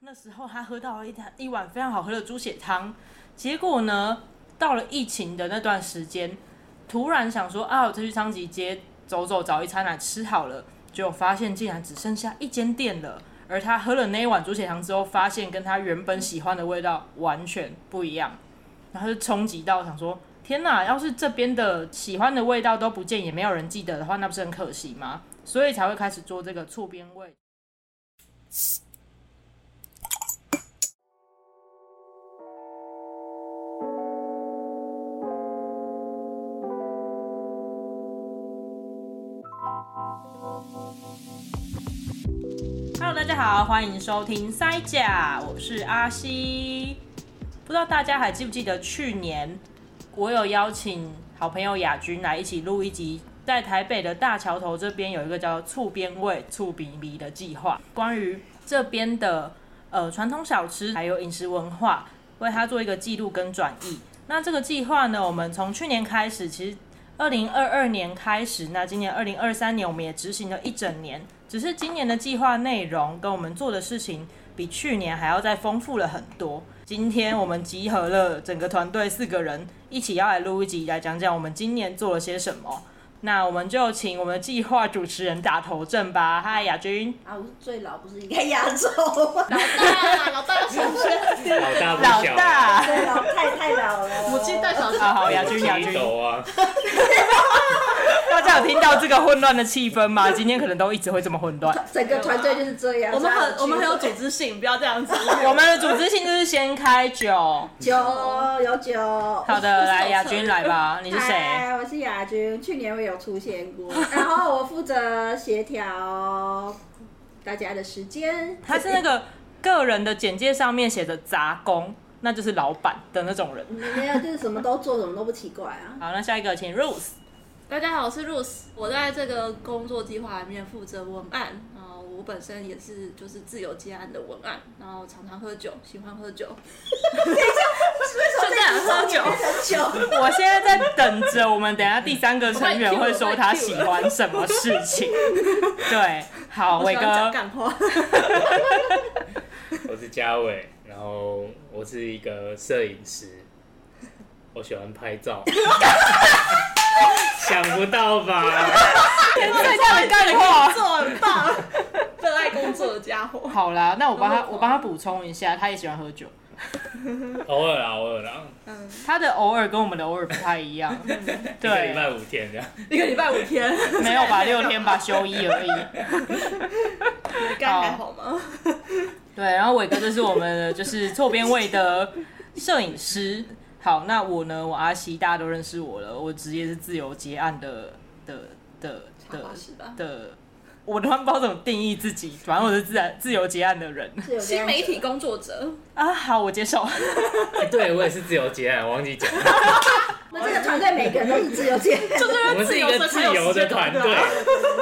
那时候他喝到了一碗一碗非常好喝的猪血汤，结果呢，到了疫情的那段时间，突然想说啊，我就去昌吉街走走，找一餐来吃好了，结果发现竟然只剩下一间店了。而他喝了那一碗猪血汤之后，发现跟他原本喜欢的味道完全不一样，然后就冲击到想说，天哪，要是这边的喜欢的味道都不见，也没有人记得的话，那不是很可惜吗？所以才会开始做这个醋边味。欢迎收听塞甲，我是阿西。不知道大家还记不记得去年我有邀请好朋友亚军来一起录一集，在台北的大桥头这边有一个叫醋边味醋鼻鼻的计划，关于这边的呃传统小吃还有饮食文化，为它做一个记录跟转译。那这个计划呢，我们从去年开始，其实二零二二年开始，那今年二零二三年我们也执行了一整年。只是今年的计划内容跟我们做的事情比去年还要再丰富了很多。今天我们集合了整个团队四个人，一起要来录一集，来讲讲我们今年做了些什么。那我们就请我们的计划主持人打头阵吧。嗨，亚军。啊，我是最老，不是应该亚洲吗？老大，老大？老大不老大，对，老太太老了。母亲带小鸡。好好，亚军，亚军。啊！大家有听到这个混乱的气氛吗？今天可能都一直会这么混乱。整个团队就是这样。我们很，我们很有组织性，不要这样子。我们的组织性就是先开酒，酒有酒。好的，来亚军来吧，你是谁？我是亚军，去年我有出现过，然后我负责协调大家的时间。他是那个个人的简介上面写着杂工，那就是老板的那种人。没有，就是什么都做，什么都不奇怪啊。好，那下一个请 Rose。大家好，我是 Rose，我在这个工作计划里面负责文案，我本身也是就是自由接案的文案，然后常常喝酒，喜欢喝酒。等一下，为什么在喝酒？我现在在等着我们等下第三个成员会说他喜欢什么事情。对，好，伟哥。我是嘉伟，然后我是一个摄影师，我喜欢拍照。想不到吧？天才这样干话，做很棒，热爱工作的家伙。好啦，那我帮他，我帮他补充一下，他也喜欢喝酒。偶尔啊，偶尔啊。嗯，他的偶尔跟我们的偶尔不太一样。对，一个礼拜五天这样。一个礼拜五天，没有吧？六天吧，休一而已。干还好吗？对，然后伟哥就是我们的就是错边位的摄影师。好，那我呢？我阿西，大家都认识我了。我职业是自由结案的的的的的，我都不知道怎么定义自己。反正我是自然自由结案的人，新媒体工作者啊。好，我接受。对我也是自由结案，我忘记讲。那这个团队每个人都是自由结案，就是我们是一个自由的团队。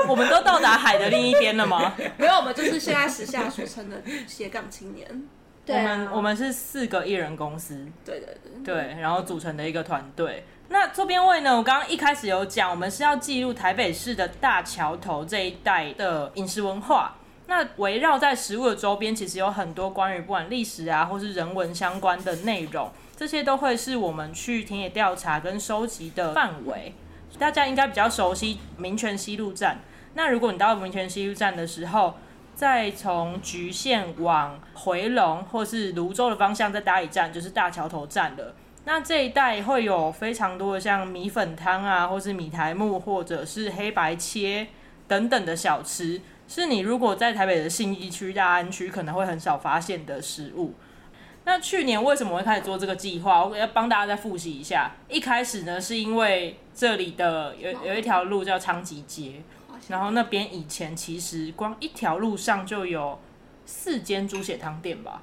我们都到达海的另一边了吗？没有，我们就是现在时下俗称的斜杠青年。我们我们是四个艺人公司，对对对，对，然后组成的一个团队。那周边位呢？我刚刚一开始有讲，我们是要记录台北市的大桥头这一带的饮食文化。那围绕在食物的周边，其实有很多关于不管历史啊，或是人文相关的内容，这些都会是我们去田野调查跟收集的范围。大家应该比较熟悉民权西路站。那如果你到民权西路站的时候，再从橘线往回龙或是泸州的方向再搭一站，就是大桥头站了。那这一带会有非常多的像米粉汤啊，或是米苔目，或者是黑白切等等的小吃，是你如果在台北的信义区、大安区可能会很少发现的食物。那去年为什么会开始做这个计划？我要帮大家再复习一下。一开始呢，是因为这里的有有一条路叫昌吉街。然后那边以前其实光一条路上就有四间猪血汤店吧，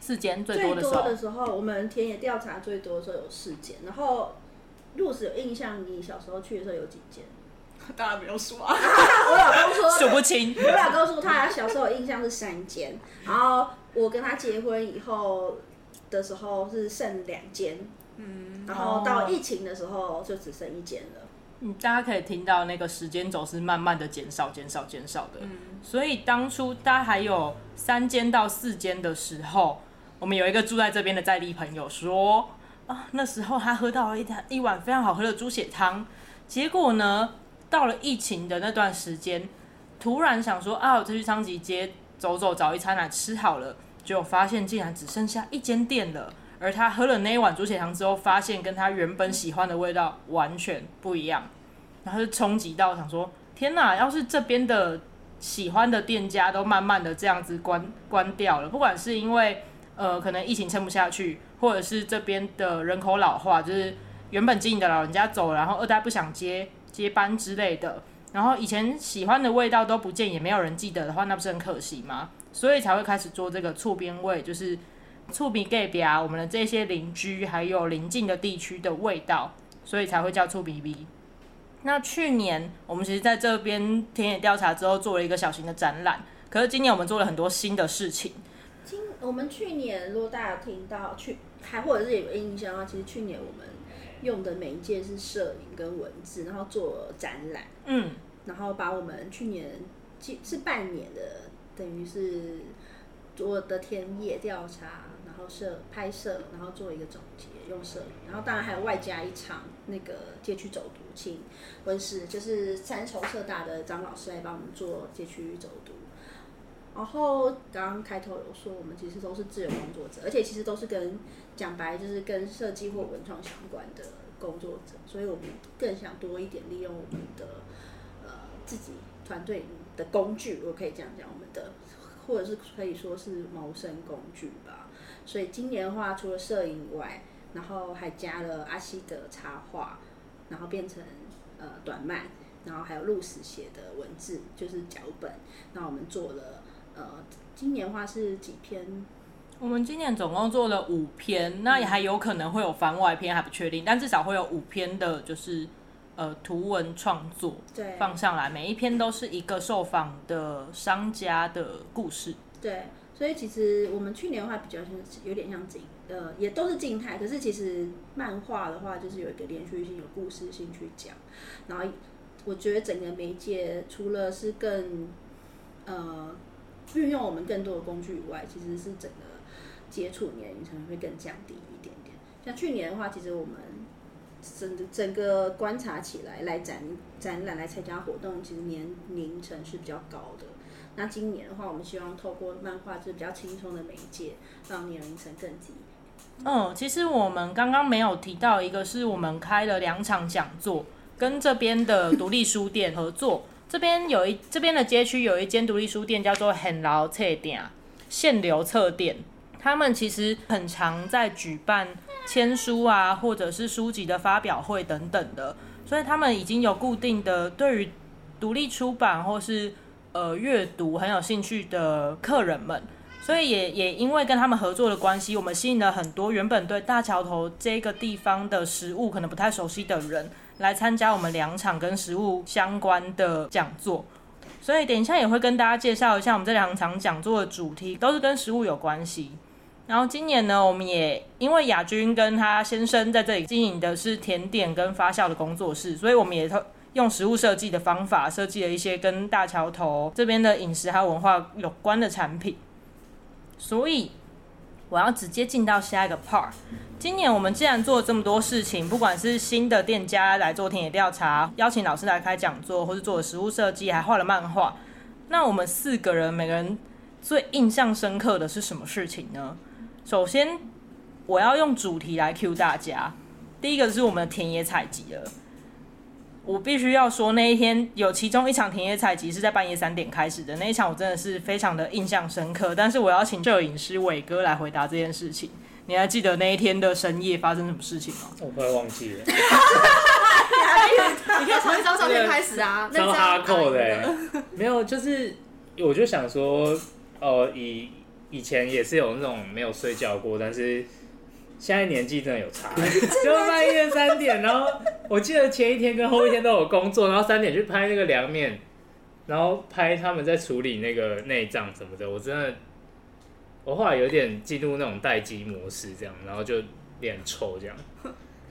四间最多的时候。最多的时候，我们田野调查最多的时候有四间。然后路子有印象，你小时候去的时候有几间？当然没有数啊。我老公说数不清。我老公说他小时候印象是三间，然后我跟他结婚以后的时候是剩两间，嗯，然后到疫情的时候就只剩一间了。嗯，大家可以听到那个时间轴是慢慢的减少、减少、减少的。嗯，所以当初大家还有三间到四间的时候，我们有一个住在这边的在地朋友说，啊，那时候他喝到了一碗一碗非常好喝的猪血汤，结果呢，到了疫情的那段时间，突然想说啊，我就去昌吉街走走，找一餐来吃好了，结果发现竟然只剩下一间店了。而他喝了那一碗猪血汤之后，发现跟他原本喜欢的味道完全不一样，然后就冲击到想说：天哪！要是这边的喜欢的店家都慢慢的这样子关关掉了，不管是因为呃可能疫情撑不下去，或者是这边的人口老化，就是原本经营的老人家走了，然后二代不想接接班之类的，然后以前喜欢的味道都不见，也没有人记得的话，那不是很可惜吗？所以才会开始做这个厝边味，就是。厝边隔壁啊，我们的这些邻居还有邻近的地区的味道，所以才会叫醋鼻鼻。那去年我们其实在这边田野调查之后做了一个小型的展览，可是今年我们做了很多新的事情。今我们去年如果大家听到去还或者是有印象的话，其实去年我们用的媒介是摄影跟文字，然后做展览，嗯，然后把我们去年是半年的，等于是做的田野调查。然后摄拍摄，然后做一个总结，用摄影，然后当然还有外加一场那个街区走读，请温室就是三重社大的张老师来帮我们做街区走读。然后刚刚开头有说，我们其实都是自由工作者，而且其实都是跟讲白就是跟设计或文创相关的工作者，所以我们更想多一点利用我们的呃自己团队的工具，我可以这样讲，我们的或者是可以说是谋生工具吧。所以今年的话，除了摄影以外，然后还加了阿西的插画，然后变成呃短漫，然后还有露丝写的文字，就是脚本。那我们做了呃，今年的话是几篇？我们今年总共做了五篇，那也还有可能会有番外篇，还不确定，但至少会有五篇的，就是呃图文创作，对，放上来，每一篇都是一个受访的商家的故事，对。所以其实我们去年的话比较像有点像静，呃，也都是静态。可是其实漫画的话，就是有一个连续性、有故事性去讲。然后我觉得整个媒介除了是更呃运用我们更多的工具以外，其实是整个接触年龄层会更降低一点点。像去年的话，其实我们整整个观察起来来展展览来参加活动，其实年龄层是比较高的。那今年的话，我们希望透过漫画，就是比较轻松的媒介，让年龄层更低。嗯，其实我们刚刚没有提到一个，是我们开了两场讲座，跟这边的独立书店合作。这边有一这边的街区有一间独立书店，叫做现流册店，限流册店。他们其实很常在举办签书啊，或者是书籍的发表会等等的，所以他们已经有固定的对于独立出版或是。呃，阅读很有兴趣的客人们，所以也也因为跟他们合作的关系，我们吸引了很多原本对大桥头这个地方的食物可能不太熟悉的人来参加我们两场跟食物相关的讲座。所以等一下也会跟大家介绍一下我们这两场讲座的主题都是跟食物有关系。然后今年呢，我们也因为亚军跟他先生在这里经营的是甜点跟发酵的工作室，所以我们也特。用食物设计的方法设计了一些跟大桥头这边的饮食还有文化有关的产品，所以我要直接进到下一个 part。今年我们既然做了这么多事情，不管是新的店家来做田野调查，邀请老师来开讲座，或是做了食物设计，还画了漫画，那我们四个人每个人最印象深刻的是什么事情呢？首先，我要用主题来 cue 大家，第一个是我们的田野采集了。我必须要说，那一天有其中一场田野采集是在半夜三点开始的，那一场我真的是非常的印象深刻。但是我要请摄影师伟哥来回答这件事情。你还记得那一天的深夜发生什么事情吗？我快忘记了。你可以从一张照片开始啊，超哈扣的。没有，就是我就想说，呃，以以前也是有那种没有睡觉过，但是。现在年纪真的有差，就半夜三点，然后我记得前一天跟后一天都有工作，然后三点去拍那个凉面，然后拍他们在处理那个内脏什么的，我真的，我后来有点进入那种待机模式，这样，然后就脸臭这样，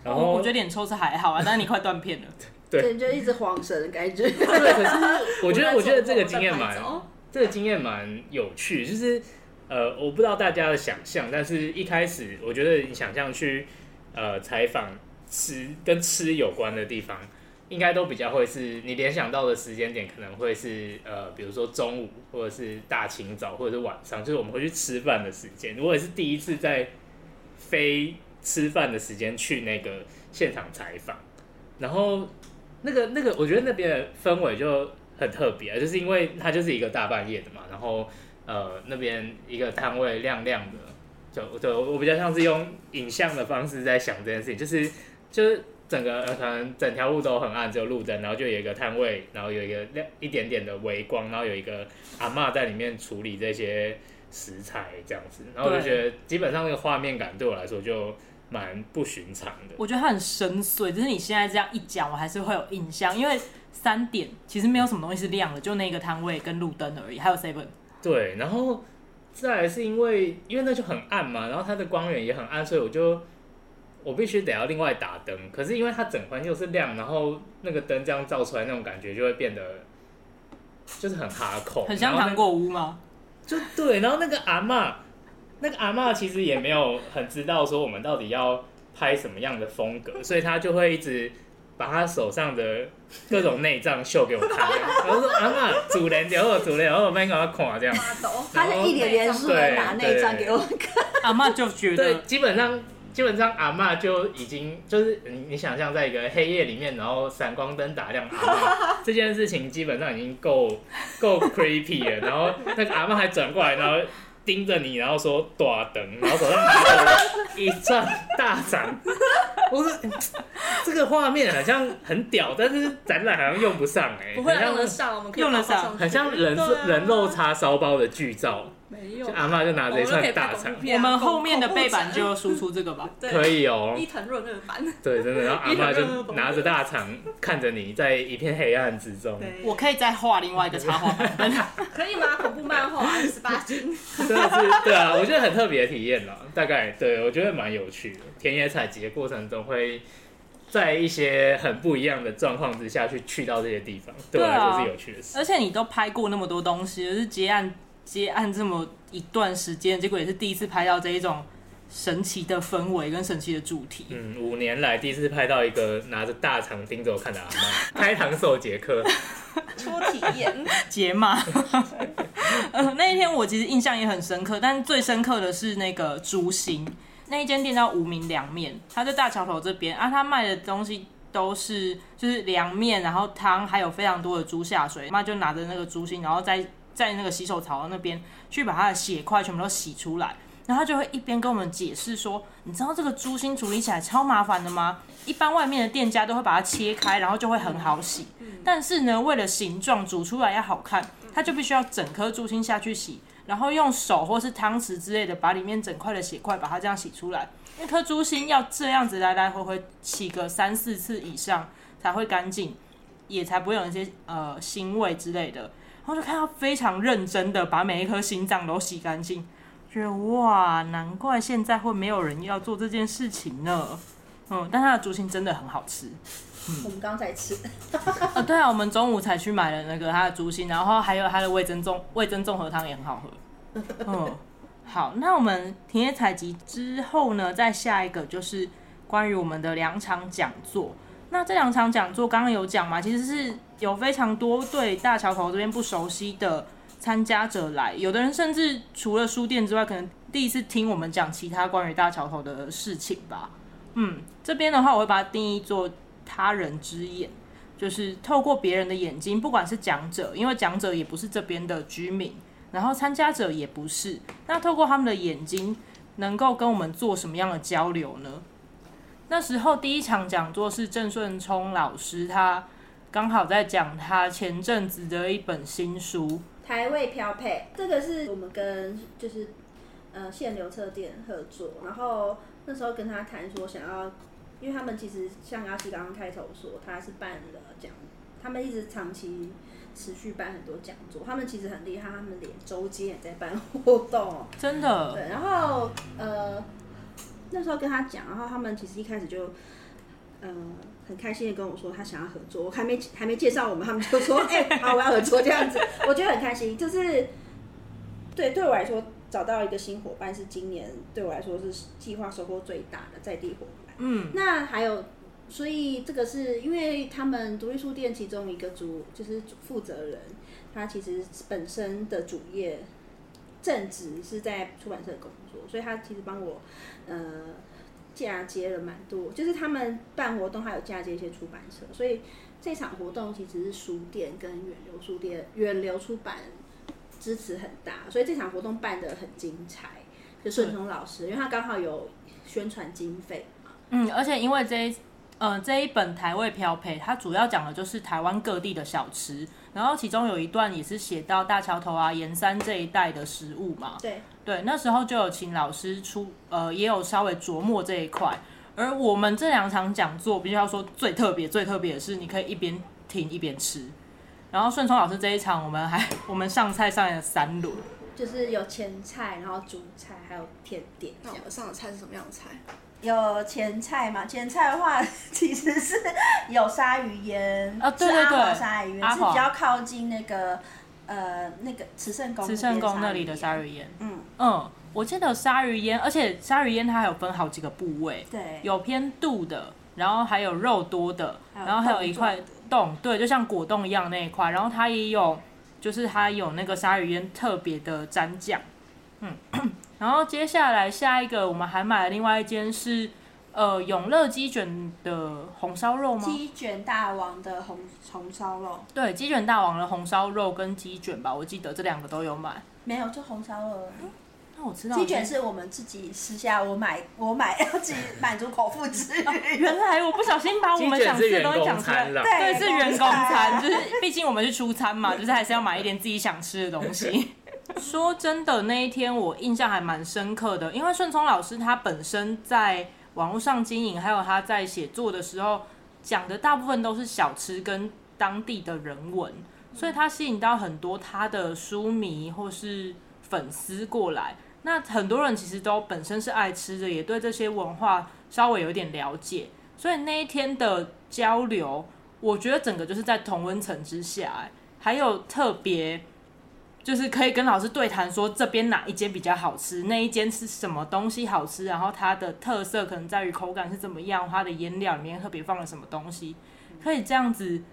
然后我觉得脸臭是还好啊，但是你快断片了，对，就一直晃神的感觉。对，可是我觉得，我觉得这个经验蛮，走这个经验蛮有趣。就是呃，我不知道大家的想象，但是一开始我觉得你想象去呃采访吃跟吃有关的地方，应该都比较会是你联想到的时间点，可能会是呃，比如说中午，或者是大清早，或者是晚上，就是我们会去吃饭的时间。我也是第一次在非吃饭的时间去那个现场采访，然后那个那个，我觉得那边的氛围就很特别，就是因为它就是一个大半夜的嘛，然后呃那边一个摊位亮亮的，就就我比较像是用影像的方式在想这件事情，就是就是整个呃可能整条路都很暗，只有路灯，然后就有一个摊位，然后有一个亮一点点的微光，然后有一个阿嬷在里面处理这些食材这样子，然后我就觉得基本上那个画面感对我来说就。蛮不寻常的，我觉得它很深邃，就是你现在这样一讲，我还是会有印象。因为三点其实没有什么东西是亮的，就那个摊位跟路灯而已，还有 seven。对，然后再来是因为因为那就很暗嘛，然后它的光源也很暗，所以我就我必须得要另外打灯。可是因为它整环又是亮，然后那个灯这样照出来那种感觉就会变得就是很哈口，很像糖果屋吗？就对，然后那个阿嬷。那个阿嬷其实也没有很知道说我们到底要拍什么样的风格，所以她就会一直把他手上的各种内脏秀给我看，然后说阿嬷主人然后主人然后我们给他看。这样，他就一脸严肃的拿内脏给我看，阿嬷就觉得对，基本上基本上阿嬷就已经就是你你想象在一个黑夜里面，然后闪光灯打亮阿嬷 这件事情基本上已经够够 creepy 了，然后那个阿嬷还转过来，然后。盯着你，然后说短灯，然后手上拿着一串大肠。我说 这个画面好像很屌，但是展览好像用不上哎、欸，不会用得上，我们可以用得上，很像人、啊、人肉叉烧包的剧照。没有，阿妈就拿着一串大肠。我们后面的背板就要输出这个吧？可以哦。伊藤润二版。对，真的。然后阿妈就拿着大肠看着你，在一片黑暗之中。我可以再画另外一个插画版。可以吗？恐怖漫画十八禁。真的是对啊，我觉得很特别的体验啦。大概对我觉得蛮有趣的。田野采集的过程中，会在一些很不一样的状况之下去去到这些地方，对我来说是有趣的事。而且你都拍过那么多东西，就是结案。接案这么一段时间，结果也是第一次拍到这一种神奇的氛围跟神奇的主题。嗯，五年来第一次拍到一个拿着大肠盯着我看的阿妈，开膛手杰克，初体验解码。呃，那一天我其实印象也很深刻，但最深刻的是那个猪心，那一间店叫无名凉面，它在大桥头这边啊，他卖的东西都是就是凉面，然后汤，还有非常多的猪下水，妈就拿着那个猪心，然后再。在那个洗手槽那边去把它的血块全部都洗出来，然后他就会一边跟我们解释说：“你知道这个猪心处理起来超麻烦的吗？一般外面的店家都会把它切开，然后就会很好洗。但是呢，为了形状煮出来要好看，他就必须要整颗猪心下去洗，然后用手或是汤匙之类的把里面整块的血块把它这样洗出来。一颗猪心要这样子来来回回洗个三四次以上才会干净，也才不会有一些呃腥味之类的。”然后就看到非常认真的把每一颗心脏都洗干净，觉得哇，难怪现在会没有人要做这件事情呢。嗯，但它的竹心真的很好吃。嗯、我们刚才吃。啊，对啊，我们中午才去买了那个它的猪心，然后还有它的味增综味增综合汤也很好喝。嗯，好，那我们田野采集之后呢，再下一个就是关于我们的两场讲座。那这两场讲座刚刚有讲嘛，其实是有非常多对大桥头这边不熟悉的参加者来，有的人甚至除了书店之外，可能第一次听我们讲其他关于大桥头的事情吧。嗯，这边的话我会把它定义做他人之眼，就是透过别人的眼睛，不管是讲者，因为讲者也不是这边的居民，然后参加者也不是，那透过他们的眼睛，能够跟我们做什么样的交流呢？那时候第一场讲座是郑顺聪老师，他刚好在讲他前阵子的一本新书《台味漂配》，这个是我们跟就是呃现流车店合作，然后那时候跟他谈说想要，因为他们其实像阿西刚刚开头说，他是办了讲，他们一直长期持续办很多讲座，他们其实很厉害，他们连周间也在办活动，真的。对，然后呃。那时候跟他讲，然后他们其实一开始就，嗯，很开心的跟我说他想要合作，我还没还没介绍我们，他们就说哎、欸，好，我要合作这样子，我觉得很开心。就是对对我来说，找到一个新伙伴是今年对我来说是计划收获最大的在地伙伴。嗯，那还有，所以这个是因为他们独立书店其中一个主就是负责人，他其实本身的主业正职是在出版社工作，所以他其实帮我呃。嫁接了蛮多，就是他们办活动还有嫁接一些出版社，所以这场活动其实是书店跟远流书店、远流出版支持很大，所以这场活动办得很精彩。就顺通老师，因为他刚好有宣传经费嘛。嗯，而且因为这一呃这一本台味漂培，它主要讲的就是台湾各地的小吃，然后其中有一段也是写到大桥头啊、盐山这一带的食物嘛。对。对，那时候就有请老师出，呃，也有稍微琢磨这一块。而我们这两场讲座，必须要说最特别、最特别的是，你可以一边听一边吃。然后顺聪老师这一场，我们还我们上菜上了三轮，就是有前菜，然后主菜，还有甜点。那我们上的菜是什么样的菜？有前菜嘛？前菜的话，其实是有鲨鱼烟啊，对对对，阿华鲨鱼烟是比较靠近那个。呃，那个慈圣宫，慈圣宫那里的鲨鱼烟，嗯。嗯，我记得鲨鱼烟，而且鲨鱼烟它还有分好几个部位，对，有偏度的，然后还有肉多的，然后还有一块冻，对，就像果冻一样那一块，然后它也有，就是它有那个鲨鱼烟特别的蘸酱，嗯，然后接下来下一个我们还买了另外一间是。呃，永乐鸡卷的红烧肉吗？鸡卷大王的红红烧肉。对，鸡卷大王的红烧肉跟鸡卷吧，我记得这两个都有买。没有，就红烧肉。嗯，那我知道。鸡卷是我们自己私下我买，我买要自己满足口腹之欲。原来我不小心把我们想吃的东西讲出来了。对，是员工餐，就是毕竟我们是出餐嘛，就是还是要买一点自己想吃的东西。说真的，那一天我印象还蛮深刻的，因为顺聪老师他本身在。网络上经营，还有他在写作的时候讲的大部分都是小吃跟当地的人文，所以他吸引到很多他的书迷或是粉丝过来。那很多人其实都本身是爱吃的，也对这些文化稍微有点了解，所以那一天的交流，我觉得整个就是在同温层之下，还有特别。就是可以跟老师对谈，说这边哪一间比较好吃，那一间是什么东西好吃，然后它的特色可能在于口感是怎么样，它的腌料里面特别放了什么东西，可以这样子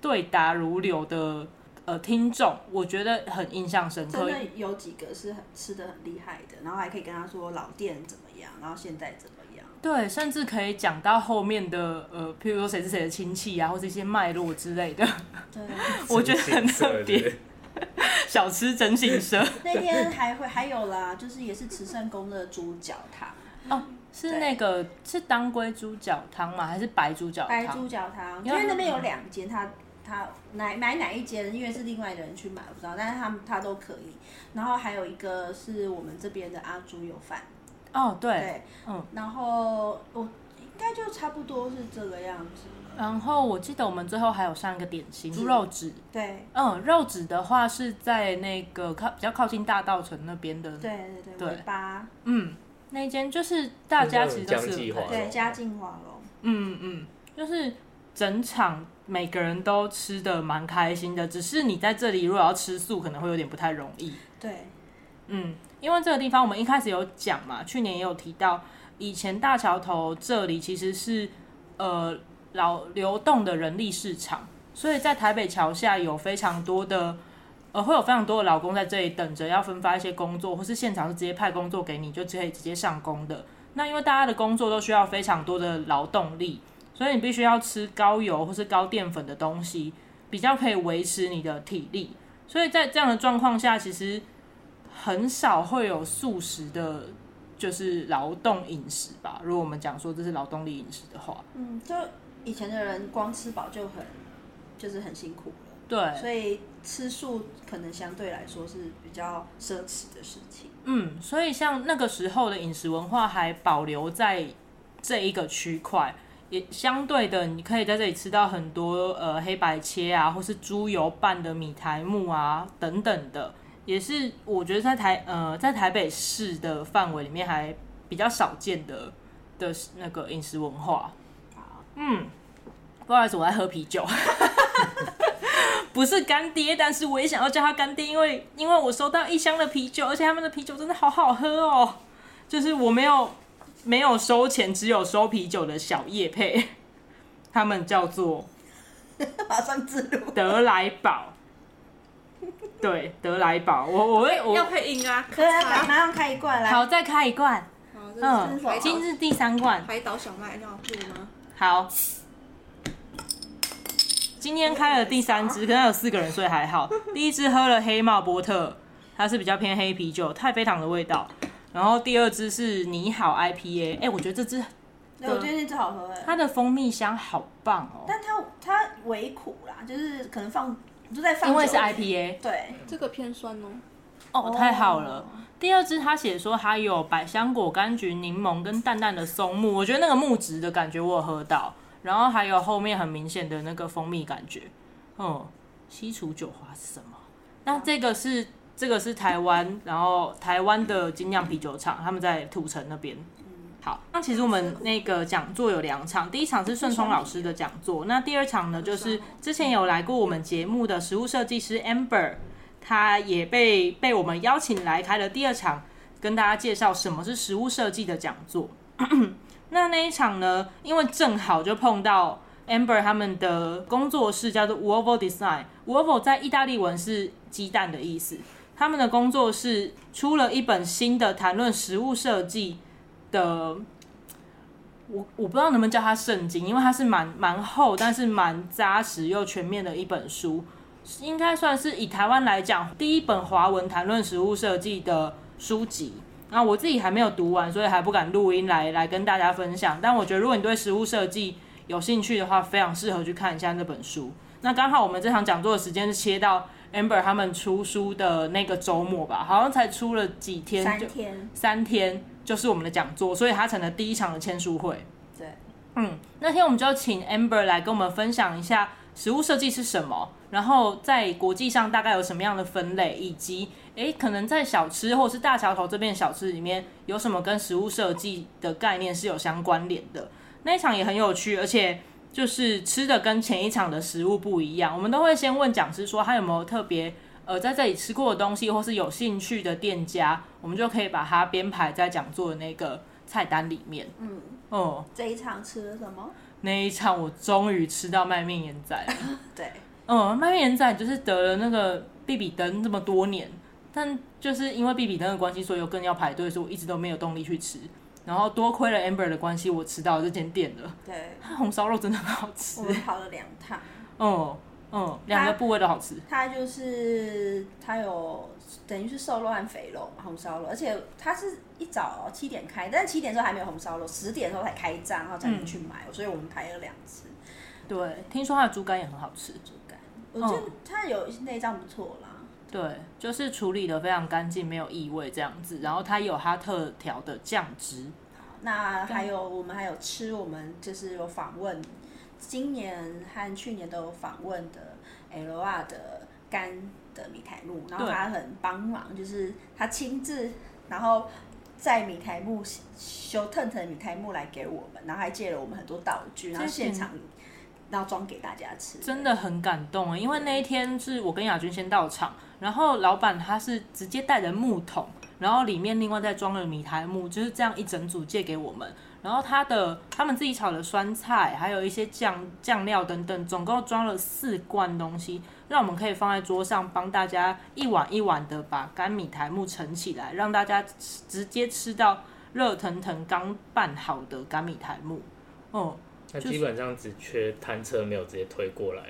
对答如流的呃听众，我觉得很印象深刻。真的有几个是很吃的很厉害的，然后还可以跟他说老店怎么样，然后现在怎么样。对，甚至可以讲到后面的呃，譬如说谁是谁的亲戚啊，或者一些脉络之类的。对，我觉得很特别。小吃真心社那天还会还有啦，就是也是慈圣宫的猪脚汤哦，是那个是当归猪脚汤吗？还是白猪脚汤？白猪脚汤，因为那边有两间，他他哪买哪一间，因为是另外的人去买，我不知道，但是他们他都可以。然后还有一个是我们这边的阿猪油饭哦，对，对，嗯，然后我应该就差不多是这个样子。然后我记得我们最后还有上一个点心，猪肉纸。对，嗯，肉纸的话是在那个靠比较靠近大道城那边的。对对对。尾巴。嗯，那间就是大家其实都是对嘉靖华楼。嗯嗯，就是整场每个人都吃的蛮开心的，只是你在这里如果要吃素，可能会有点不太容易。对，嗯，因为这个地方我们一开始有讲嘛，去年也有提到，以前大桥头这里其实是呃。老流动的人力市场，所以在台北桥下有非常多的，呃，会有非常多的劳工在这里等着要分发一些工作，或是现场是直接派工作给你，就可以直接上工的。那因为大家的工作都需要非常多的劳动力，所以你必须要吃高油或是高淀粉的东西，比较可以维持你的体力。所以在这样的状况下，其实很少会有素食的，就是劳动饮食吧。如果我们讲说这是劳动力饮食的话，嗯，就。以前的人光吃饱就很，就是很辛苦了。对，所以吃素可能相对来说是比较奢侈的事情。嗯，所以像那个时候的饮食文化还保留在这一个区块，也相对的，你可以在这里吃到很多呃黑白切啊，或是猪油拌的米苔木啊等等的，也是我觉得在台呃在台北市的范围里面还比较少见的的那个饮食文化。嗯，不好意思，我在喝啤酒。不是干爹，但是我也想要叫他干爹，因为因为我收到一箱的啤酒，而且他们的啤酒真的好好喝哦。就是我没有没有收钱，只有收啤酒的小叶配，他们叫做 马上自录德莱宝。对，德莱宝，我我会我要配音啊，可以啊马上开一罐来。好，再开一罐。嗯，今日第三罐。海岛小麦要配吗？好。今天开了第三支，可能有四个人，所以还好。第一支喝了黑帽波特，它是比较偏黑啤酒，太妃糖的味道。然后第二支是你好 IPA，哎、欸，我觉得这支，对，我觉得这支好喝哎。它的蜂蜜香好棒哦，但它它微苦啦，就是可能放就在放，因为是 IPA，对，这个偏酸哦。哦，太好了。第二支他写说它有百香果、柑橘、柠檬跟淡淡的松木，我觉得那个木质的感觉我有喝到。然后还有后面很明显的那个蜂蜜感觉，嗯，西楚酒花是什么？那这个是这个是台湾，然后台湾的精酿啤酒厂，他们在土城那边。好，那其实我们那个讲座有两场，第一场是顺聪老师的讲座，那第二场呢就是之前有来过我们节目的食物设计师 Amber，他也被被我们邀请来开了第二场，跟大家介绍什么是食物设计的讲座。那那一场呢？因为正好就碰到 Amber 他们的工作室叫做 Wovo Design。Wovo 在意大利文是鸡蛋的意思。他们的工作室出了一本新的谈论食物设计的，我我不知道能不能叫它圣经，因为它是蛮蛮厚，但是蛮扎实又全面的一本书，应该算是以台湾来讲第一本华文谈论食物设计的书籍。那我自己还没有读完，所以还不敢录音来来跟大家分享。但我觉得，如果你对食物设计有兴趣的话，非常适合去看一下那本书。那刚好我们这场讲座的时间是切到 Amber 他们出书的那个周末吧，好像才出了几天，三天，三天就是我们的讲座，所以他成了第一场的签书会。对，嗯，那天我们就请 Amber 来跟我们分享一下食物设计是什么，然后在国际上大概有什么样的分类，以及。诶，可能在小吃或是大桥头这边小吃里面，有什么跟食物设计的概念是有相关联的？那一场也很有趣，而且就是吃的跟前一场的食物不一样。我们都会先问讲师说他有没有特别呃在这里吃过的东西，或是有兴趣的店家，我们就可以把它编排在讲座的那个菜单里面。嗯，哦，这一场吃了什么？那一场我终于吃到麦面盐仔了。对，嗯，麦面盐仔就是得了那个比比登这么多年。但就是因为比比登的关系，所以又更要排队，所以我一直都没有动力去吃。然后多亏了 Amber 的关系，我吃到这间店了。对，它红烧肉真的很好吃。我们跑了两趟。嗯嗯，两个部位都好吃。它就是它有等于是瘦肉和肥肉红烧肉，而且它是一早七点开，但是七点的时候还没有红烧肉，十点的时候才开张，然后才能去买，嗯、所以我们排了两次。对，听说它的猪肝也很好吃，猪肝，我觉得它有内脏不错啦。对，就是处理的非常干净，没有异味这样子。然后它有它特调的酱汁。那还有我们还有吃，我们就是有访问，今年和去年都有访问的 LR 的干的米苔目，然后他很帮忙，就是他亲自然后在米苔目修腾腾米苔目来给我们，然后还借了我们很多道具，然后现场。然后装给大家吃，真的很感动啊，因为那一天是我跟亚军先到场，然后老板他是直接带着木桶，然后里面另外再装了米苔木，就是这样一整组借给我们。然后他的他们自己炒的酸菜，还有一些酱酱料等等，总共装了四罐东西，让我们可以放在桌上，帮大家一碗一碗的把干米苔木盛起来，让大家直接吃到热腾腾刚拌好的干米苔木。哦、嗯。那基本上只缺摊车没有直接推过来。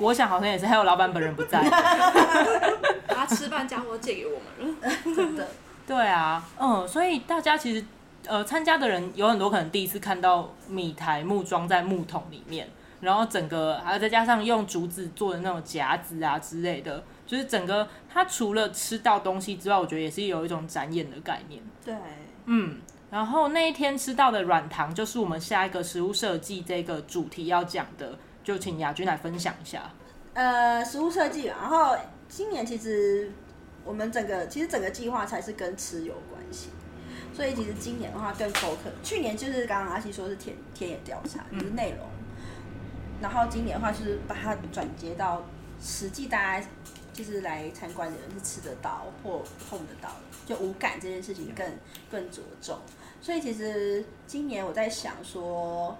我想好像也是，还有老板本人不在。把吃饭家伙借给我们了，真的。对啊，嗯，所以大家其实呃参加的人有很多可能第一次看到米苔木装在木桶里面，然后整个还有再加上用竹子做的那种夹子啊之类的，就是整个它除了吃到东西之外，我觉得也是有一种展演的概念。对，嗯。然后那一天吃到的软糖，就是我们下一个食物设计这个主题要讲的，就请亚军来分享一下。呃，食物设计，然后今年其实我们整个其实整个计划才是跟吃有关系，所以其实今年的话更 focus。去年就是刚刚阿西说是田田野调查，就是内容，然后今年的话就是把它转接到实际大家就是来参观的人是吃得到或碰得到的，就五感这件事情更更着重。所以其实今年我在想说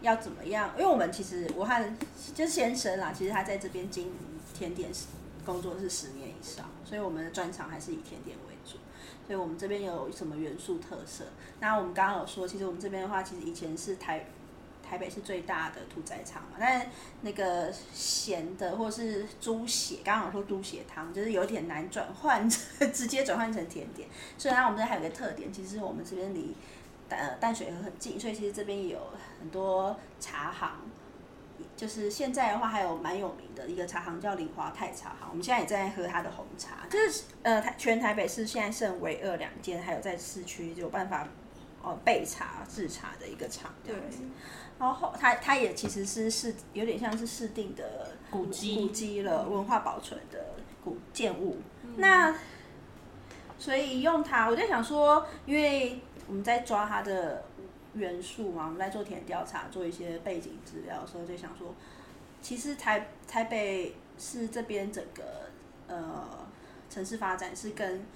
要怎么样，因为我们其实我和就是先生啦，其实他在这边经营甜点工作是十年以上，所以我们的专长还是以甜点为主。所以我们这边有什么元素特色？那我们刚刚有说，其实我们这边的话，其实以前是台。台北是最大的屠宰场嘛，但那个咸的或是猪血，刚刚有说猪血汤，就是有点难转换，直接转换成甜点。虽然我们这还有个特点，其实我们这边离淡淡水河很近，所以其实这边也有很多茶行。就是现在的话，还有蛮有名的一个茶行叫林华泰茶行，我们现在也在喝它的红茶。就是呃，台全台北市现在剩唯二两间，还有在市区有办法哦备茶制茶的一个厂。对。然后它它也其实是是有点像是市定的古迹古迹了，文化保存的古建物。嗯、那所以用它，我在想说，因为我们在抓它的元素嘛，我们在做田调查，做一些背景资料的时候，就想说，其实台台北市这边整个呃城市发展是跟，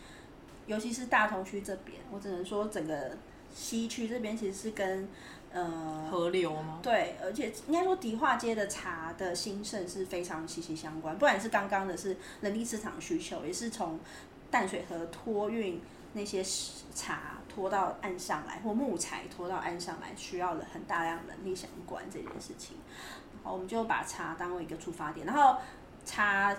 尤其是大同区这边，我只能说整个西区这边其实是跟。呃，河流吗？对，而且应该说迪化街的茶的兴盛是非常息息相关。不管是刚刚的是人力市场需求，也是从淡水河托运那些茶拖到岸上来，或木材拖到岸上来，需要了很大量人力相关这件事情。好，我们就把茶当为一个出发点，然后茶。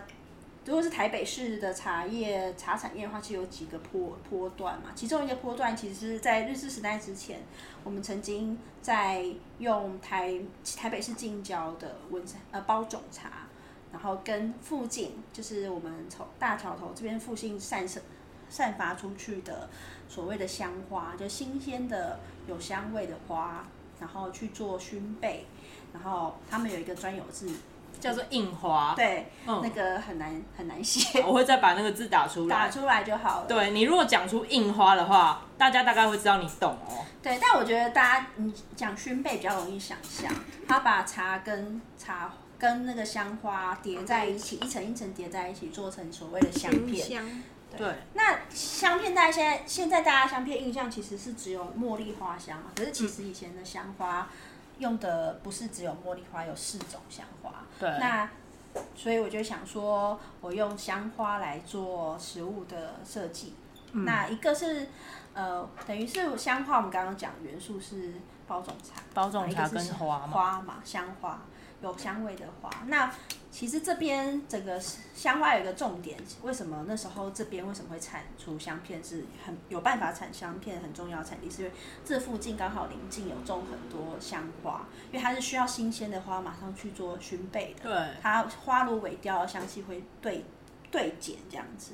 如果是台北市的茶叶茶产业的话，其实有几个坡坡段嘛。其中一个坡段，其实是在日治时代之前，我们曾经在用台台北市近郊的文呃包种茶，然后跟附近就是我们从大桥头这边附近散射散发出去的所谓的香花，就新鲜的有香味的花，然后去做熏焙，然后他们有一个专有字。叫做印花，对，嗯、那个很难很难写。我会再把那个字打出来，打出来就好了。对，你如果讲出印花的话，大家大概会知道你懂哦。对，但我觉得大家你讲熏焙比较容易想象，他把茶跟茶跟那个香花叠在一起，一层一层叠在一起，做成所谓的香片。香对，那香片大家现在现在大家香片印象其实是只有茉莉花香嘛，可是其实以前的香花。嗯用的不是只有茉莉花，有四种香花。对。那所以我就想说，我用香花来做食物的设计。嗯。那一个是呃，等于是香花，我们刚刚讲元素是包种茶，包种茶跟花嘛，花嘛，香花。有香味的花，那其实这边整个香花有一个重点，为什么那时候这边为什么会产出香片是很有办法产香片很重要产地，是因为这附近刚好邻近有种很多香花，因为它是需要新鲜的花马上去做熏焙的，对，它花如萎凋，香气会对对减这样子，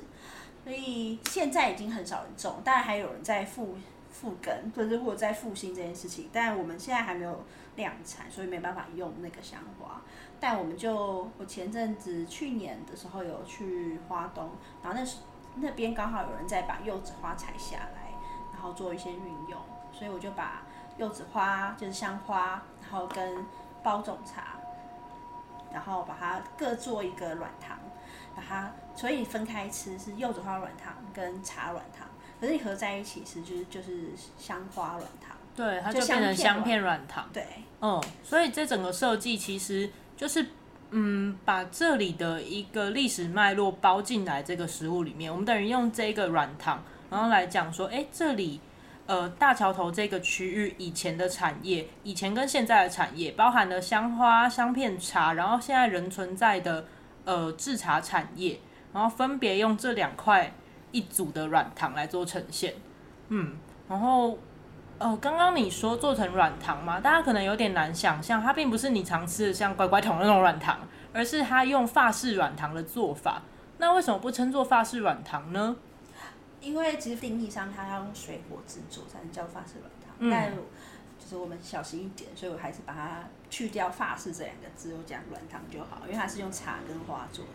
所以现在已经很少人种，当然还有人在复复耕，或者或者在复兴这件事情，但我们现在还没有。量产，所以没办法用那个香花。但我们就我前阵子去年的时候有去花东，然后那时那边刚好有人在把柚子花采下来，然后做一些运用，所以我就把柚子花就是香花，然后跟包种茶，然后把它各做一个软糖，把它所以分开吃是柚子花软糖跟茶软糖，可是你合在一起吃就是就是香花软糖。对，它就变成香片软糖。对，嗯，所以这整个设计其实就是，嗯，把这里的一个历史脉络包进来这个食物里面。我们等于用这个软糖，然后来讲说，哎，这里，呃，大桥头这个区域以前的产业，以前跟现在的产业，包含了香花、香片茶，然后现在仍存在的呃制茶产业，然后分别用这两块一组的软糖来做呈现，嗯，然后。哦，刚刚你说做成软糖嘛，大家可能有点难想象，它并不是你常吃的像乖乖桶那种软糖，而是它用法式软糖的做法。那为什么不称作法式软糖呢？因为其实定义上它要用水果制作才能叫法式软糖，嗯、但就是我们小心一点，所以我还是把它去掉法式这两个字，我讲软糖就好，因为它是用茶跟花做的。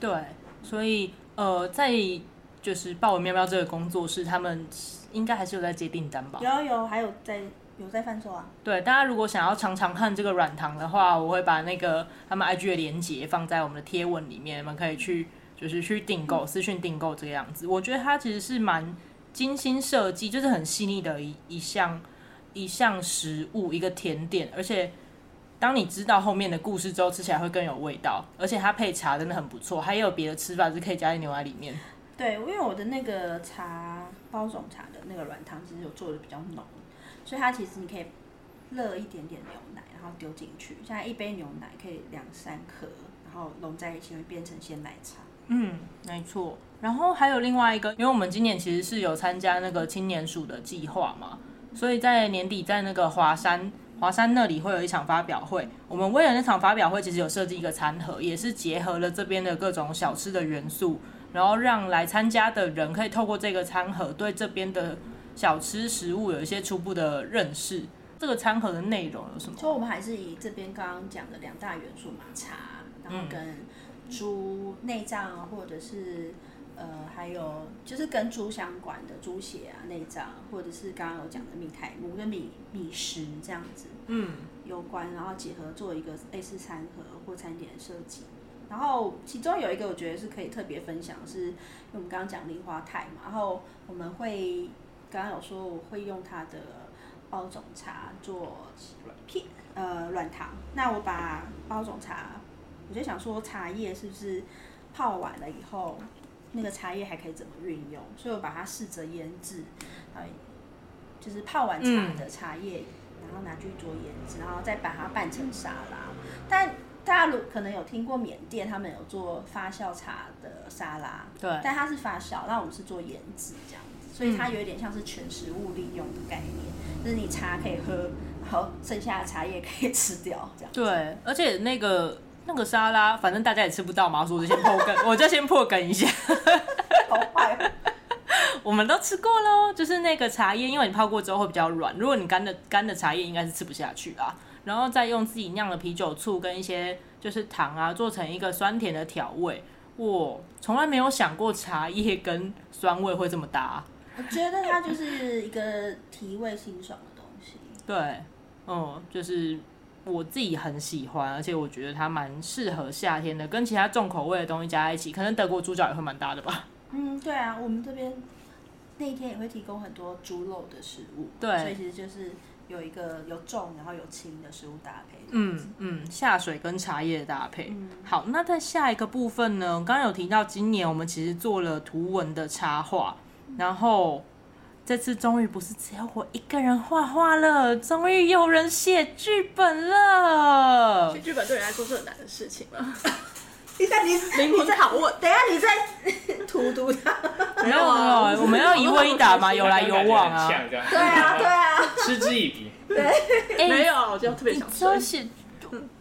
对，所以呃，在就是豹纹喵喵这个工作室，他们。应该还是有在接订单吧？有有，还有在有在贩售啊。对，大家如果想要尝尝看这个软糖的话，我会把那个他们 IG 的链接放在我们的贴文里面，你们可以去就是去订购，私讯订购这个样子。我觉得它其实是蛮精心设计，就是很细腻的一一项一项食物，一个甜点，而且。当你知道后面的故事之后，吃起来会更有味道，而且它配茶真的很不错。还有别的吃法是可以加在牛奶里面。对，因为我的那个茶包种茶的那个软糖其实有做的比较浓，所以它其实你可以热一点点牛奶，然后丢进去。现在一杯牛奶可以两三颗，然后融在一起会变成鲜奶茶。嗯，没错。然后还有另外一个，因为我们今年其实是有参加那个青年署的计划嘛，所以在年底在那个华山。华山那里会有一场发表会，我们为了那场发表会，其实有设计一个餐盒，也是结合了这边的各种小吃的元素，然后让来参加的人可以透过这个餐盒，对这边的小吃食物有一些初步的认识。这个餐盒的内容有什么？就我们还是以这边刚刚讲的两大元素嘛，茶，然后跟猪内脏或者是。呃，还有就是跟猪相关的猪血啊、内脏，或者是刚刚有讲的米苔目跟米米食这样子，嗯，有关，然后结合做一个类似餐盒或餐点的设计。然后其中有一个我觉得是可以特别分享是，因为我们刚刚讲梨花泰嘛，然后我们会刚刚有说我会用它的包种茶做片呃软糖，那我把包种茶，我就想说茶叶是不是泡完了以后。那个茶叶还可以怎么运用？所以我把它试着腌制，就是泡完茶的茶叶，然后拿去做腌制，然后再把它拌成沙拉。但大家如可能有听过缅甸，他们有做发酵茶的沙拉，对，但它是发酵，那我们是做腌制这样子，所以它有一点像是全食物利用的概念，就是你茶可以喝，然后剩下的茶叶可以吃掉，这样。对，而且那个。那个沙拉，反正大家也吃不到嘛，所以我就先破梗，我就先破梗一下。好坏，我们都吃过喽，就是那个茶叶，因为你泡过之后会比较软，如果你干的干的茶叶应该是吃不下去啦。然后再用自己酿的啤酒醋跟一些就是糖啊，做成一个酸甜的调味。我从来没有想过茶叶跟酸味会这么搭。我觉得它就是一个提味清爽的东西。对，嗯，就是。我自己很喜欢，而且我觉得它蛮适合夏天的，跟其他重口味的东西加在一起，可能德国猪脚也会蛮搭的吧。嗯，对啊，我们这边那一天也会提供很多猪肉的食物，对，所以其实就是有一个有重然后有轻的食物搭配。嗯嗯，下水跟茶叶的搭配。嗯，好，那在下一个部分呢，刚刚有提到今年我们其实做了图文的插画，然后。这次终于不是只有我一个人画画了，终于有人写剧本了。写剧本对人来说是很难的事情了。等下你灵魂拷问，等下你在荼毒他。没有没有，我们要一问一答嘛，有来有往啊。对啊对啊，嗤之以鼻。对，没有，我就特别想说。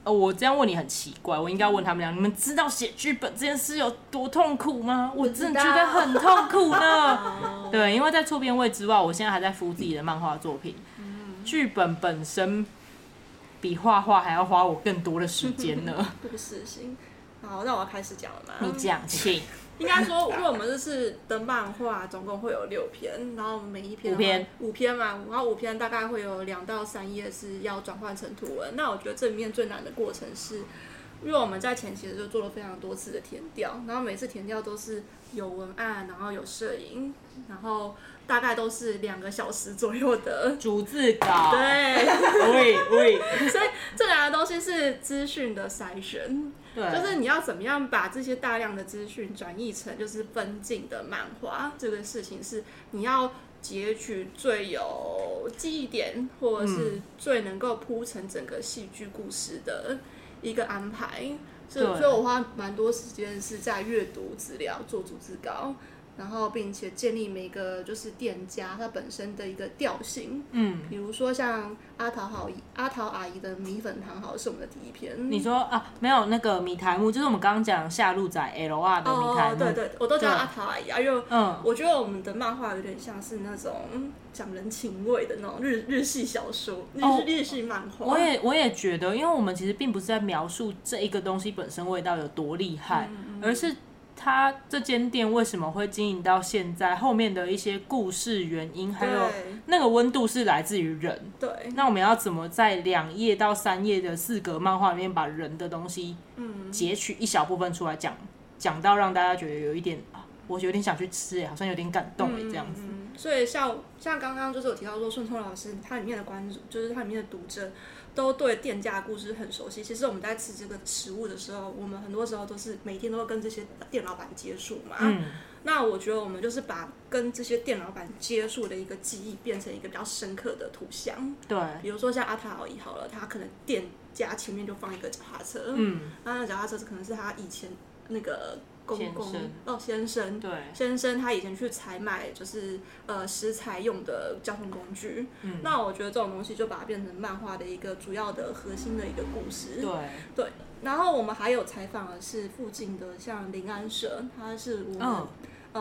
呃，我这样问你很奇怪，我应该问他们俩，你们知道写剧本这件事有多痛苦吗？我真的觉得很痛苦呢。对，因为在错编位之外，我现在还在敷自己的漫画作品。剧本本身比画画还要花我更多的时间呢。不死心。好，那我要开始讲了吗？你讲，请。应该说，因为我们这次的漫画总共会有六篇，然后每一篇五篇五篇嘛，然后五篇大概会有两到三页是要转换成图文。那我觉得这里面最难的过程是，因为我们在前期的时候做了非常多次的填调，然后每次填调都是有文案，然后有摄影，然后大概都是两个小时左右的 逐字稿。对，喂 喂，所以这两个东西是资讯的筛选。对，就是你要怎么样把这些大量的资讯转译成就是分镜的漫画，这个事情是你要截取最有记忆点，或者是最能够铺成整个戏剧故事的一个安排。所以，所以我花蛮多时间是在阅读资料、做组织稿。然后，并且建立每个就是店家它本身的一个调性，嗯，比如说像阿桃好阿桃阿姨的米粉汤，好是我们的第一篇。你说啊，没有那个米苔目，就是我们刚刚讲夏鹿仔 L R 的米苔目。哦，对对，我都叫阿桃阿姨啊，因为嗯，我觉得我们的漫画有点像是那种讲人情味的那种日日系小说，日系、哦、日系漫画。我也我也觉得，因为我们其实并不是在描述这一个东西本身味道有多厉害，嗯、而是。他这间店为什么会经营到现在，后面的一些故事原因，还有那个温度是来自于人。对，那我们要怎么在两页到三页的四格漫画里面把人的东西，嗯，截取一小部分出来讲，讲到让大家觉得有一点啊，我有点想去吃哎，好像有点感动哎，这样子。嗯嗯、所以像像刚刚就是有提到说，顺聪老师他里面的观众，就是他里面的读者。都对店家的故事很熟悉。其实我们在吃这个食物的时候，我们很多时候都是每天都会跟这些店老板接触嘛。嗯。那我觉得我们就是把跟这些店老板接触的一个记忆变成一个比较深刻的图像。对。比如说像阿塔阿姨好了，他可能店家前面就放一个脚踏车。嗯。那那脚踏车是可能是他以前那个。公公哦，先生，对，先生他以前去采买就是呃食材用的交通工具，嗯，那我觉得这种东西就把它变成漫画的一个主要的核心的一个故事，对对。然后我们还有采访的是附近的像临安社，他是我们。哦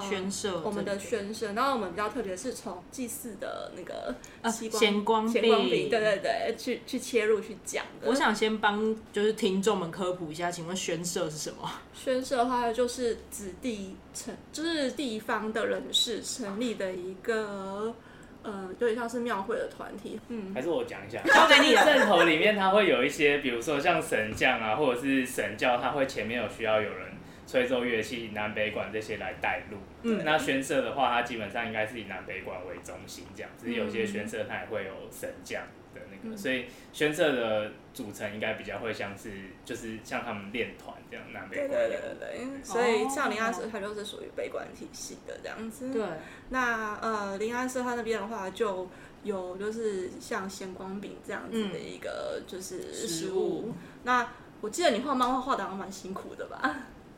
轩社，我们的宣社，然后我们比较特别是从祭祀的那个咸光咸光饼，对对对，去去切入去讲的。我想先帮就是听众们科普一下，请问宣社是什么？宣社的话就是子弟成，就是地方的人士成立的一个，呃，有点像是庙会的团体。嗯，还是我讲一下，交给你了。阵头里面它会有一些，比如说像神将啊，或者是神教，它会前面有需要有人。吹奏乐器、南北管这些来带路。嗯，那宣社的话，它基本上应该是以南北管为中心这样。只是有些宣社它也会有神将的那个，嗯、所以宣社的组成应该比较会像是，就是像他们练团这样，南北管。对对对对对。所以像林安社，它就是属于北管体系的这样子。对。那呃，林安社它那边的话，就有就是像咸光饼这样子的一个就是食物。食物那我记得你画漫画画的还蛮辛苦的吧？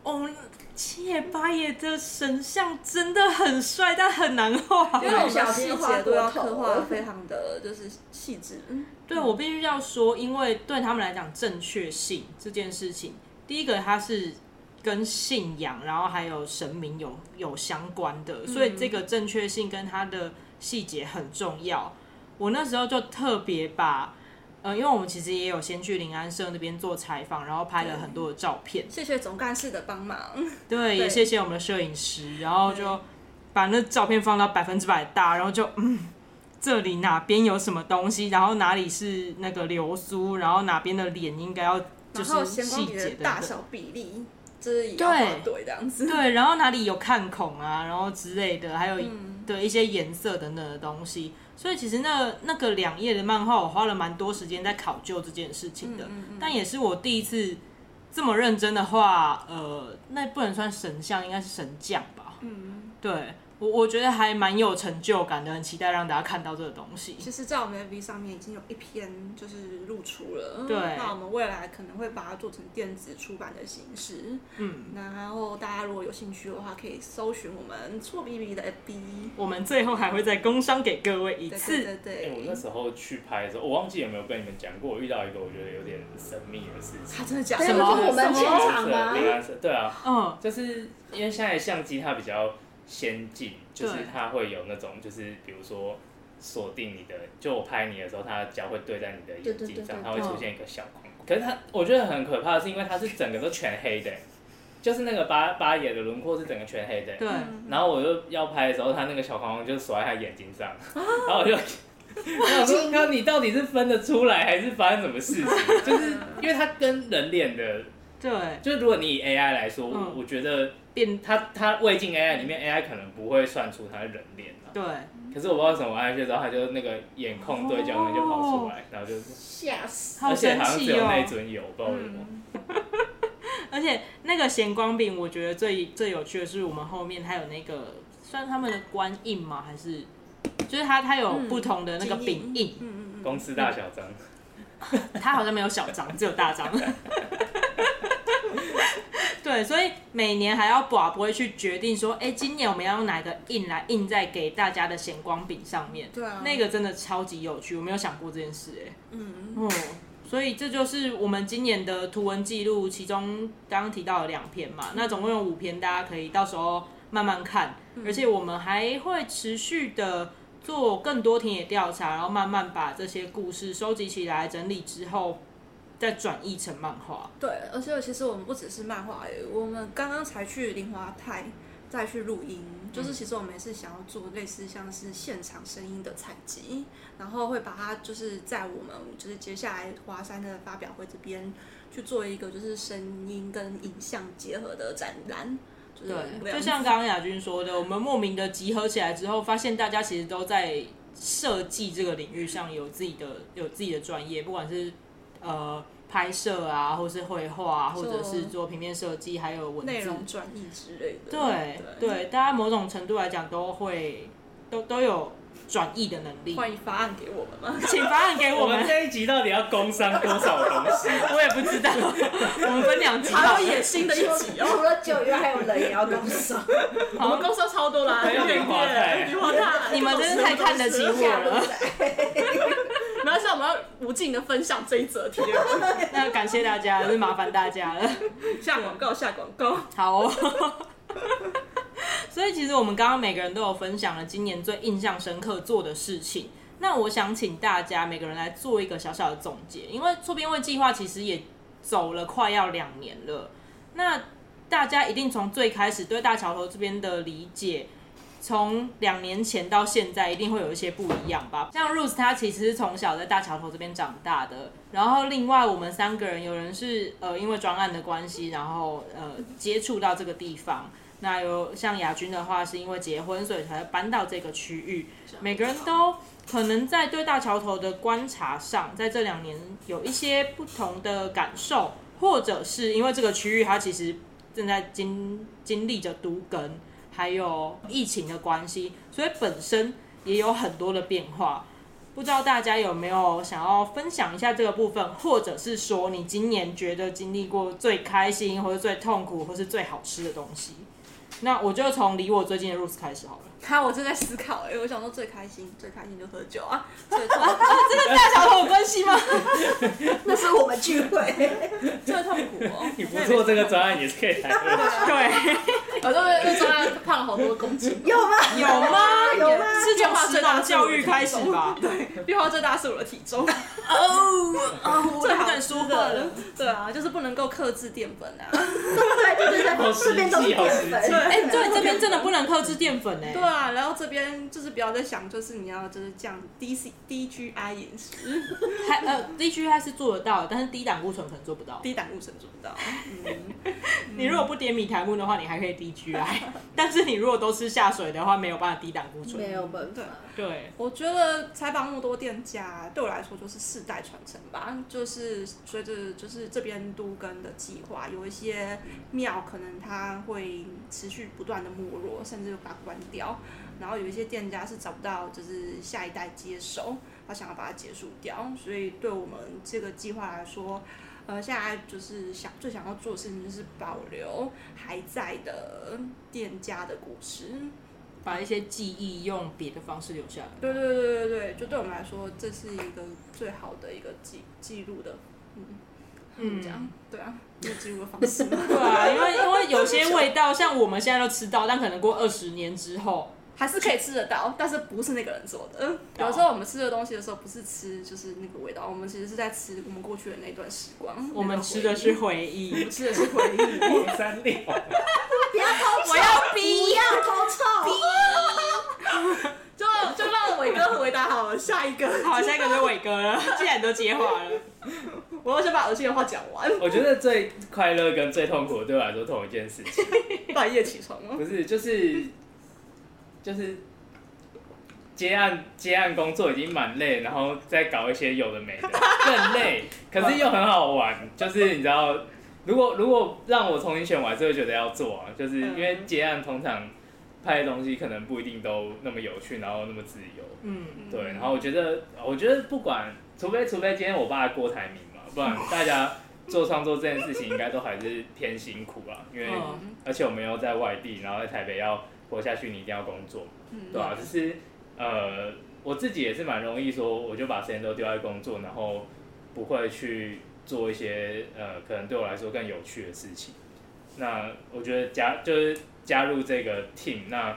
哦，七爷八爷的神像真的很帅，但很难画，因为我们细节都要刻画非常的就是细致。嗯对，我必须要说，因为对他们来讲，正确性这件事情，第一个它是跟信仰，然后还有神明有有相关的，所以这个正确性跟它的细节很重要。我那时候就特别把。嗯，因为我们其实也有先去临安社那边做采访，然后拍了很多的照片。谢谢总干事的帮忙。对，对也谢谢我们的摄影师，然后就把那照片放到百分之百大，然后就嗯，这里哪边有什么东西，然后哪里是那个流苏，然后哪边的脸应该要就是细节的大小比例，就是也要对对这样子。对，然后哪里有看孔啊，然后之类的，还有对一些颜色等等的东西。所以其实那那个两页的漫画，我花了蛮多时间在考究这件事情的，嗯嗯嗯，但也是我第一次这么认真的画，呃，那不能算神像，应该是神将吧？嗯，对。我我觉得还蛮有成就感的，很期待让大家看到这个东西。其实，在我们的 V 上面已经有一篇就是露出了，对。那我们未来可能会把它做成电子出版的形式，嗯。然后大家如果有兴趣的话，可以搜寻我们错 BB 的 FB。我们最后还会再工商给各位一次。对对，对。我那时候去拍的时候，我忘记有没有跟你们讲过，我遇到一个我觉得有点神秘的事情。他真的假的？什么？我们现场吗？对啊，嗯，就是因为现在相机它比较。先进就是它会有那种，就是比如说锁定你的，就我拍你的时候，它的脚会对在你的眼睛上，它会出现一个小框。可是它，我觉得很可怕的是，因为它是整个都全黑的，就是那个八八眼的轮廓是整个全黑的。对。然后我就要拍的时候，它那个小框框就锁在他眼睛上，然后我就，我想说，那你到底是分得出来，还是发生什么事情？就是因为它跟人脸的，对，就是如果你以 AI 来说，我我觉得。变它它未进 AI 里面，AI 可能不会算出它的人脸。对。可是我不知道为什么，我按下去之后，它就那个眼控对焦就跑出来，然后就是吓死，而且好像只有那尊有，不知道为什么。而且那个咸光饼，我觉得最最有趣的是，我们后面还有那个算他们的官印吗？还是就是它它有不同的那个饼印？嗯嗯嗯。公司大小张。它好像没有小张，只有大张。对，所以每年还要把不会去决定说，哎，今年我们要用哪个印来印在给大家的显光饼上面。对啊，那个真的超级有趣，我没有想过这件事，哎，嗯。哦，所以这就是我们今年的图文记录，其中刚刚提到了两篇嘛，那总共有五篇，大家可以到时候慢慢看，而且我们还会持续的做更多田野调查，然后慢慢把这些故事收集起来，整理之后。再转译成漫画。对，而且其实我们不只是漫画，我们刚刚才去林华泰再去录音，就是其实我们也是想要做类似像是现场声音的采集，然后会把它就是在我们就是接下来华山的发表会这边去做一个就是声音跟影像结合的展览。对，就像刚刚亚军说的，我们莫名的集合起来之后，发现大家其实都在设计这个领域上有自己的有自己的专业，不管是呃拍摄啊，或是绘画啊，或者是做平面设计，还有文字内容转译之类的。对对，对，大家某种程度来讲都会都都有。转译的能力，欢迎发案给我们吗？请发案给我们。我们这一集到底要工商多少东西？我也不知道。我们分两集，还有野心的一集哦。除了酒以外，还有人也要工商。我们工商超多啦，还有棉花台，棉花台，你们真是太看得起我了。没关系，我们要无尽的分享这一则贴文。那感谢大家，是麻烦大家了。下广告，下广告。好哦。所以其实我们刚刚每个人都有分享了今年最印象深刻做的事情。那我想请大家每个人来做一个小小的总结，因为错编位计划其实也走了快要两年了。那大家一定从最开始对大桥头这边的理解，从两年前到现在一定会有一些不一样吧？像 Ruth 她其实是从小在大桥头这边长大的，然后另外我们三个人有人是呃因为专案的关系，然后呃接触到这个地方。那有像亚军的话，是因为结婚，所以才搬到这个区域。每个人都可能在对大桥头的观察上，在这两年有一些不同的感受，或者是因为这个区域它其实正在经经历着都更，还有疫情的关系，所以本身也有很多的变化。不知道大家有没有想要分享一下这个部分，或者是说你今年觉得经历过最开心，或者最痛苦，或是最好吃的东西？那我就从离我最近的 Ruth 开始好了。他，我正在思考哎，我想说最开心，最开心就喝酒啊。这个大小头有关系吗？那是我们聚会。最痛苦哦。你不做这个专案也是可以来的。对。我这个专案胖了好多公斤。有吗？有吗？有吗？是变化最大教育开始吧？对。变化最大是我的体重。哦哦，最不敢说话了。对啊，就是不能够克制淀粉啊。对对对，这边都是淀粉。哎，对，这边真的不能克制淀粉哎。对啊，然后这边就是不要再想，就是你要就是降 D C D G I 饮食，还呃 D G I 是做得到，但是低胆固醇可能做不到。低胆固醇做不到。嗯，你如果不点米苔木的话，你还可以低 但是你如果都吃下水的话，没有办法抵挡固醇。没有办法。对，我觉得采访那么多店家，对我来说就是世代传承吧。就是随着就是这边都更的计划，有一些庙可能它会持续不断的没落，甚至把它关掉。然后有一些店家是找不到，就是下一代接手，他想要把它结束掉。所以对我们这个计划来说，呃，现在就是想最想要做的事情就是保留还在的店家的故事，把一些记忆用别的方式留下来。对对对对对，就对我们来说，这是一个最好的一个记记录的，嗯嗯，这样对啊，一个记录的方 式。对啊，因为因为有些 味道，像我们现在都吃到，但可能过二十年之后。还是可以吃得到，但是不是那个人做的。有时候我们吃的东西的时候，不是吃就是那个味道，我们其实是在吃我们过去的那段时光。我们吃的是回忆，我们吃的是回忆。黄三六，不要偷臭，我要逼，不要偷臭。就就让伟哥回答好了，下一个。好，下一个是伟哥了。既然都接话了，我要先把耳机的话讲完。我觉得最快乐跟最痛苦的对我来说同一件事情。半夜起床吗？不是，就是。就是接案接案工作已经蛮累，然后再搞一些有的没的更累，可是又很好玩。就是你知道，如果如果让我重新选，我还是会觉得要做啊。就是因为接案通常拍的东西可能不一定都那么有趣，然后那么自由。嗯，对。然后我觉得，我觉得不管，除非除非今天我爸郭台铭嘛，不然大家做创作这件事情应该都还是偏辛苦啊。因为而且我们又在外地，然后在台北要。活下去，你一定要工作，嗯、对吧、啊？就是呃，我自己也是蛮容易说，我就把时间都丢在工作，然后不会去做一些呃，可能对我来说更有趣的事情。那我觉得加就是加入这个 team，那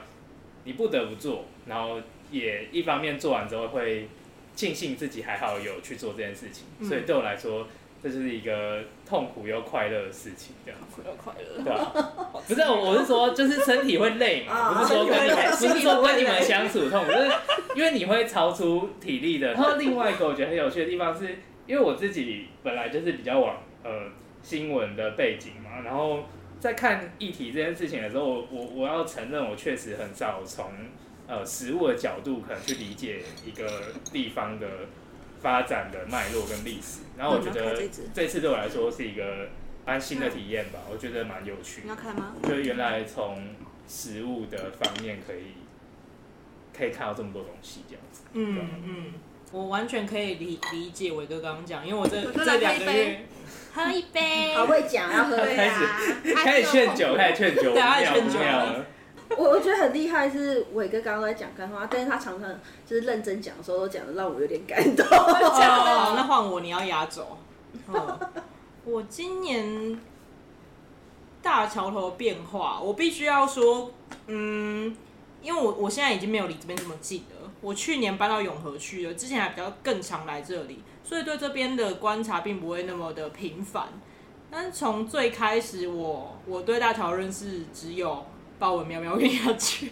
你不得不做，然后也一方面做完之后会庆幸自己还好有去做这件事情，嗯、所以对我来说这是一个痛苦又快乐的事情，这样子。又快乐，对啊，不是，我是说，就是身体会累嘛，不是说跟你们，不是说跟你们相处痛苦，就是因为你会超出体力的。然后另外一个我觉得很有趣的地方是，因为我自己本来就是比较往呃新闻的背景嘛，然后在看议题这件事情的时候，我我我要承认，我确实很少从呃食物的角度可能去理解一个地方的。发展的脉络跟历史，然后我觉得这次对我来说是一个蛮新的体验吧，我觉得蛮有趣。你要看吗？就原来从食物的方面可以可以看到这么多东西，这样子。嗯嗯，我完全可以理理解伟哥刚刚讲，因为我这这两个月喝一杯，好会讲，要喝呀。开始开始劝酒，开始劝酒，对，开始劝酒。我我觉得很厉害，是伟哥刚刚在讲干话，但是他常常就是认真讲的时候，都讲的让我有点感动。哦，那换我，你要压轴。我今年大桥头变化，我必须要说，嗯，因为我我现在已经没有离这边这么近了。我去年搬到永和去了，之前还比较更常来这里，所以对这边的观察并不会那么的频繁。但是从最开始我，我我对大桥认识只有。豹纹喵喵跟下去，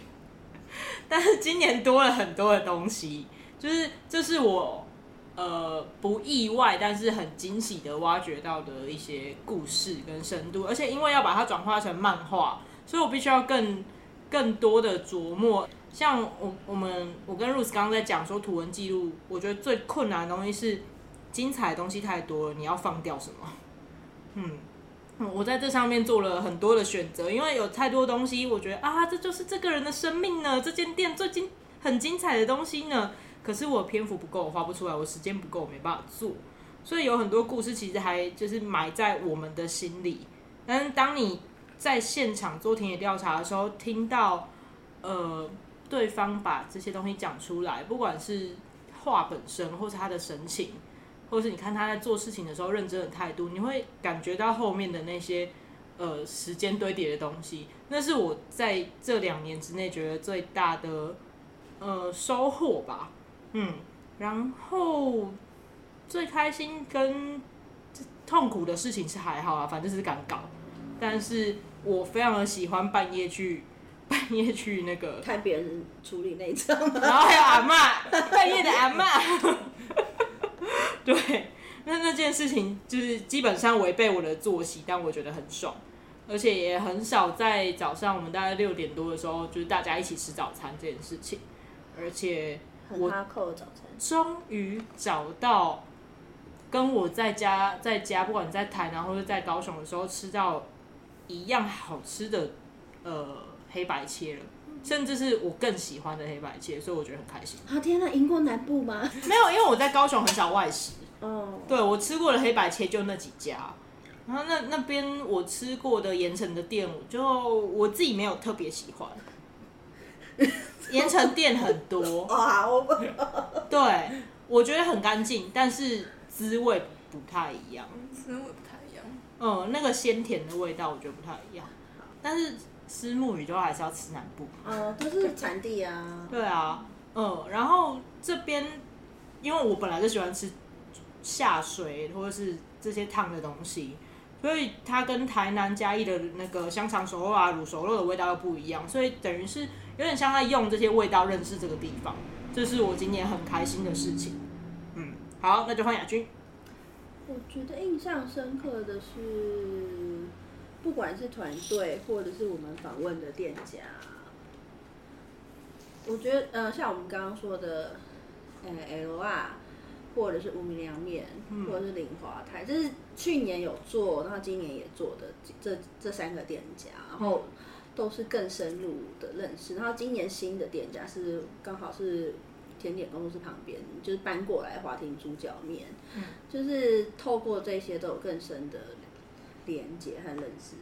但是今年多了很多的东西，就是这是我呃不意外，但是很惊喜的挖掘到的一些故事跟深度，而且因为要把它转化成漫画，所以我必须要更更多的琢磨。像我我们我跟 Ruth 刚刚在讲说图文记录，我觉得最困难的东西是精彩的东西太多了，你要放掉什么？嗯。我在这上面做了很多的选择，因为有太多东西，我觉得啊，这就是这个人的生命呢，这间店最精很精彩的东西呢。可是我篇幅不够，我画不出来，我时间不够，我没办法做。所以有很多故事其实还就是埋在我们的心里。但是当你在现场做田野调查的时候，听到呃对方把这些东西讲出来，不管是话本身，或是他的神情。或者是你看他在做事情的时候认真的态度，你会感觉到后面的那些呃时间堆叠的东西，那是我在这两年之内觉得最大的呃收获吧。嗯，然后最开心跟痛苦的事情是还好啊，反正是敢搞，但是我非常的喜欢半夜去半夜去那个看别人处理内脏，然后还有阿嬷半夜的阿嬷。对，那那件事情就是基本上违背我的作息，但我觉得很爽，而且也很少在早上我们大概六点多的时候，就是大家一起吃早餐这件事情，而且我终于找到跟我在家在家，不管在台南或者在高雄的时候吃到一样好吃的呃黑白切了。甚至是我更喜欢的黑白切，所以我觉得很开心。啊天哪，赢过南部吗？没有，因为我在高雄很少外食。哦。对，我吃过的黑白切就那几家，然后那那边我吃过的盐城的店，就我自己没有特别喜欢。盐城店很多。哇，我不。对，我觉得很干净，但是滋味不太一样。滋味不太一样。嗯，那个鲜甜的味道我觉得不太一样，但是。吃木鱼都还是要吃南部，嗯，都是产地啊。对啊，嗯，然后这边，因为我本来就喜欢吃下水或者是这些烫的东西，所以它跟台南嘉义的那个香肠熟肉啊、卤熟肉的味道又不一样，所以等于是有点像在用这些味道认识这个地方，这是我今年很开心的事情。嗯，好，那就换雅君。我觉得印象深刻的是。不管是团队或者是我们访问的店家，我觉得呃，像我们刚刚说的，呃，LR，或者是无名凉面，或者是林华泰，这是去年有做，然后今年也做的这这三个店家，然后都是更深入的认识。然后今年新的店家是刚好是甜点工作室旁边，就是搬过来华庭猪脚面，就是透过这些都有更深的。连接和认识，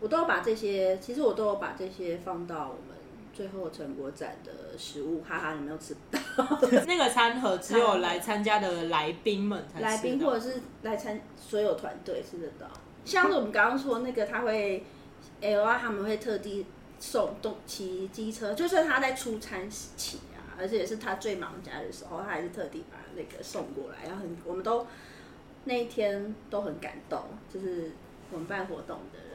我都把这些，其实我都有把这些放到我们最后成果展的食物，哈哈，你没有吃。那个餐盒只有来参加的来宾们才来宾或者是来参所有团队吃得到。像是我们刚刚说那个，他会 L R 他们会特地送动骑机车，就算他在出餐期啊，而且也是他最忙家的时候，他还是特地把那个送过来，然后很我们都。那一天都很感动，就是我们办活动的人。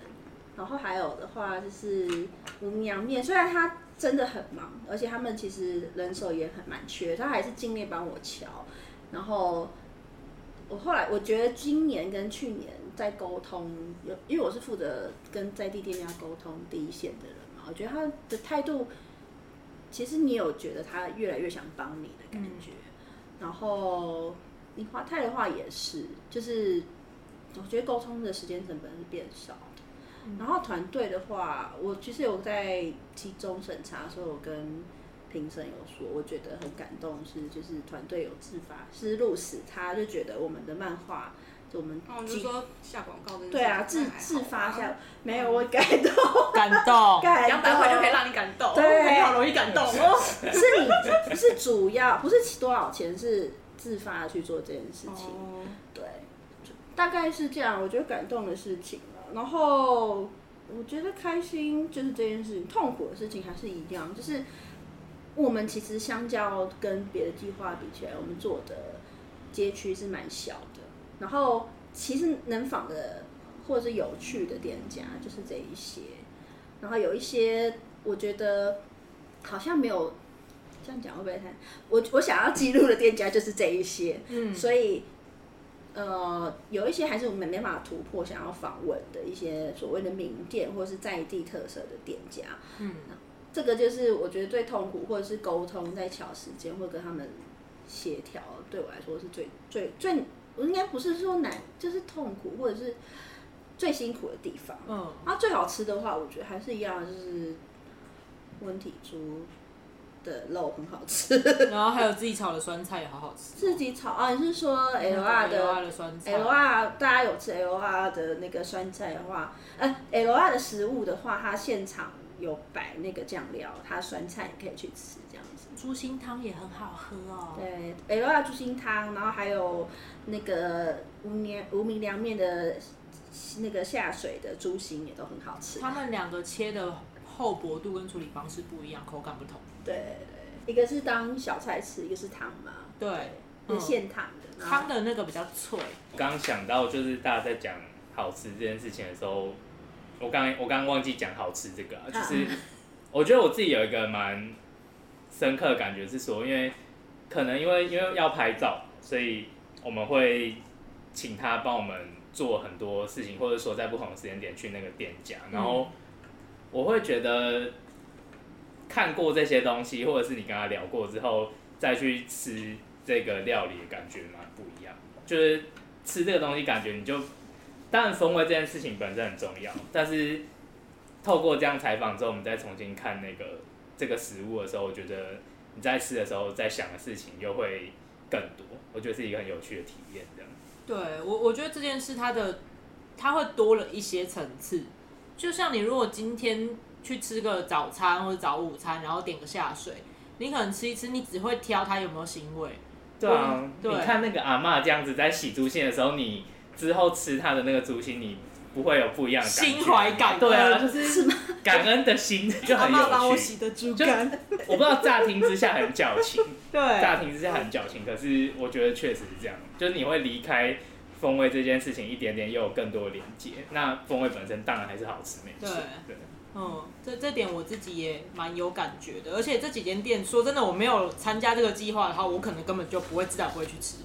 然后还有的话就是无名凉面，虽然他真的很忙，而且他们其实人手也很蛮缺，他还是尽力帮我瞧。然后我后来我觉得今年跟去年在沟通，有因为我是负责跟在地店家沟通第一线的人嘛，我觉得他的态度，其实你有觉得他越来越想帮你的感觉。然后你华泰的话也是，就是我觉得沟通的时间成本是变少。然后团队的话，我其实有在期中审查的时候，我跟评审有说，我觉得很感动是，就是团队有自发，是路史他就觉得我们的漫画，就我们哦，你说下广告的对啊，自自发下没有我感动，感动，两百块就可以让你感动，对，好容易感动哦。是你不是主要，不是多少钱，是自发去做这件事情，对，大概是这样，我觉得感动的事情。然后我觉得开心就是这件事情，痛苦的事情还是一样，就是我们其实相较跟别的计划比起来，我们做的街区是蛮小的。然后其实能访的或者是有趣的店家就是这一些，然后有一些我觉得好像没有这样讲会不会太？我我想要记录的店家就是这一些，嗯，所以。呃，有一些还是我们没办法突破，想要访问的一些所谓的名店或者是在地特色的店家。嗯，这个就是我觉得最痛苦，或者是沟通在巧时间，或跟他们协调，对我来说是最最最，我应该不是说难，就是痛苦，或者是最辛苦的地方。嗯，啊，最好吃的话，我觉得还是一样，就是温体猪。的肉很好吃，然后还有自己炒的酸菜也好好吃。自己炒啊？你是说 L R 的 L R 的酸菜？L R 大家有吃 L R 的那个酸菜的话，呃，L R 的食物的话，它现场有摆那个酱料，它酸菜也可以去吃这样子。猪心汤也很好喝哦。对，L R 猪心汤，然后还有那个无名无名凉面的那个下水的猪心也都很好吃。他们两个切的厚薄度跟处理方式不一样，口感不同。对对，一个是当小菜吃，一个是汤嘛。对，是现烫的，汤的那个比较脆。我刚想到就是大家在讲好吃这件事情的时候，我刚我刚刚忘记讲好吃这个，就是 我觉得我自己有一个蛮深刻的感觉是说，因为可能因为因为要拍照，所以我们会请他帮我们做很多事情，或者说在不同的时间点去那个店家，然后我会觉得。看过这些东西，或者是你跟他聊过之后，再去吃这个料理感觉蛮不一样。就是吃这个东西，感觉你就当然风味这件事情本身很重要，但是透过这样采访之后，我们再重新看那个这个食物的时候，我觉得你在吃的时候在想的事情又会更多。我觉得是一个很有趣的体验，这样。对我，我觉得这件事它的它会多了一些层次。就像你如果今天。去吃个早餐或者早午餐，然后点个下水，你可能吃一吃，你只会挑它有没有腥味。对啊，对，你看那个阿妈这样子在洗猪心的时候，你之后吃它的那个猪心，你不会有不一样的感觉。心怀感恩，对啊，就是感恩的心就很有趣。阿嬷帮我洗的猪肝，我不知道乍听之下很矫情，对，乍听之下很矫情，可是我觉得确实是这样，就是你会离开风味这件事情一点点，又有更多的连接。那风味本身当然还是好吃，没错，对。嗯，这这点我自己也蛮有感觉的，而且这几间店，说真的，我没有参加这个计划的话，我可能根本就不会自然，不会去吃。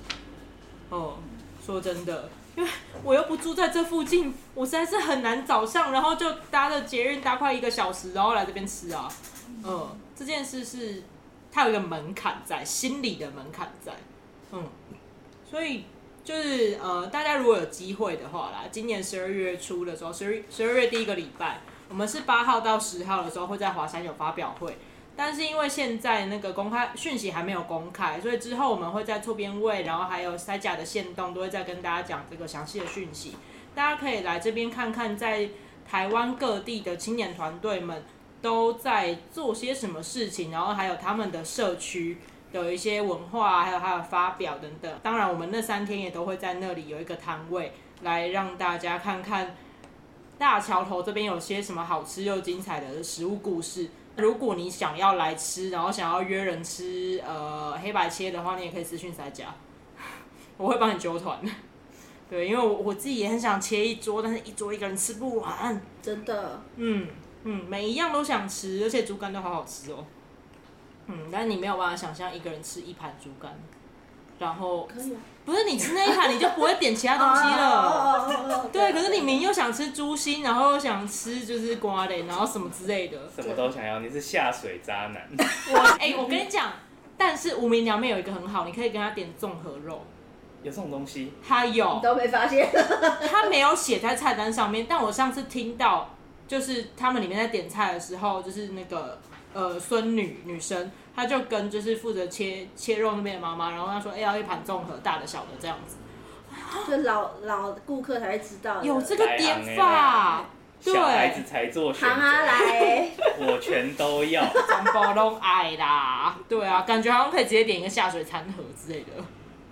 哦、说真的，因为我又不住在这附近，我实在是很难早上，然后就搭着捷运搭快一个小时，然后来这边吃啊。嗯，这件事是它有一个门槛在，心理的门槛在。嗯，所以就是呃，大家如果有机会的话啦，今年十二月初的时候，十二十二月第一个礼拜。我们是八号到十号的时候会在华山有发表会，但是因为现在那个公开讯息还没有公开，所以之后我们会在错边位，然后还有塞甲的线动都会再跟大家讲这个详细的讯息。大家可以来这边看看，在台湾各地的青年团队们都在做些什么事情，然后还有他们的社区的一些文化，还有还有发表等等。当然，我们那三天也都会在那里有一个摊位，来让大家看看。大桥头这边有些什么好吃又精彩的食物故事？如果你想要来吃，然后想要约人吃，呃，黑白切的话，你也可以私讯三家，我会帮你揪团。对，因为我我自己也很想切一桌，但是一桌一个人吃不完，真的。嗯嗯，每一样都想吃，而且猪肝都好好吃哦。嗯，但是你没有办法想象一个人吃一盘猪肝，然后可以啊。不是你吃那一盘，你就不会点其他东西了。对，可是你明又想吃猪心，然后又想吃就是瓜类，然后什么之类的，什么都想要。你是下水渣男。我哎、我跟你讲，但是无名凉面有一个很好，你可以跟他点综合肉。有这种东西？他有。你都没发现？他没有写在菜单上面，但我上次听到，就是他们里面在点菜的时候，就是那个呃孙女女生。她就跟就是负责切切肉那边的妈妈，然后她说：“哎、欸，要一盘综合大的小的这样子。”就老老顾客才会知道有这个点法，对，小孩子才做选择。来，我全都要，全部都爱啦。对啊，感觉好像可以直接点一个下水餐盒之类的。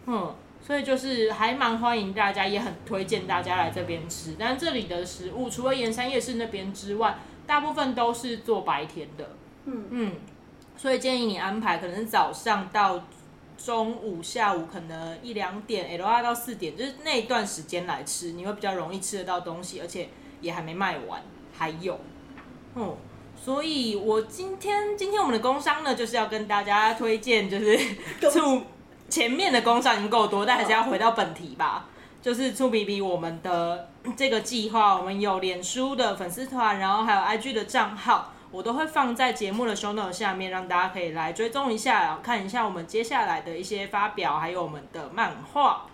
嗯，所以就是还蛮欢迎大家，也很推荐大家来这边吃。但这里的食物除了盐山夜市那边之外，大部分都是做白天的。嗯嗯。所以建议你安排，可能是早上到中午、下午可能一两点，L 二到四点，就是那一段时间来吃，你会比较容易吃得到东西，而且也还没卖完，还有，嗯，所以我今天今天我们的工商呢，就是要跟大家推荐，就是 醋前面的工商已经够多，但还是要回到本题吧，就是醋比比我们的这个计划，我们有脸书的粉丝团，然后还有 IG 的账号。我都会放在节目的 show note 下面，让大家可以来追踪一下，然后看一下我们接下来的一些发表，还有我们的漫画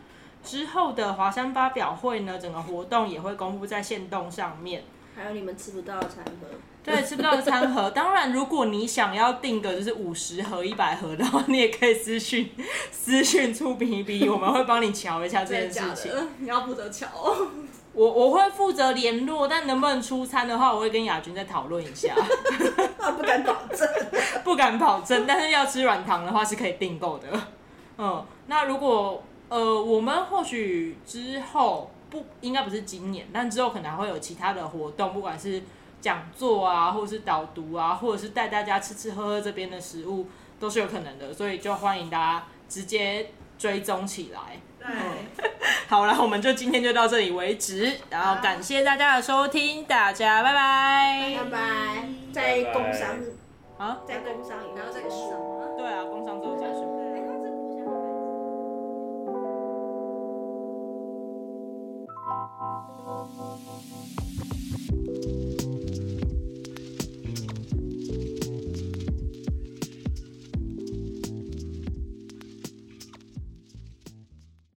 之后的华山发表会呢，整个活动也会公布在限动上面。还有你们吃不到的餐盒，对，吃不到的餐盒。当然，如果你想要订个就是五十盒、一百盒的话，你也可以私讯 私讯出比比，我们会帮你瞧一下这件事情。你要负责瞧。我我会负责联络，但能不能出餐的话，我会跟亚军再讨论一下。不敢保证，不敢保证，但是要吃软糖的话是可以订购的。嗯，那如果呃，我们或许之后不应该不是今年，但之后可能还会有其他的活动，不管是讲座啊，或者是导读啊，或者是带大家吃吃喝喝这边的食物，都是有可能的。所以就欢迎大家直接追踪起来。好啦，我们就今天就到这里为止，然后感谢大家的收听，大家拜拜，拜拜，在工商啊，在工商然后再数，对啊，工商之后再数。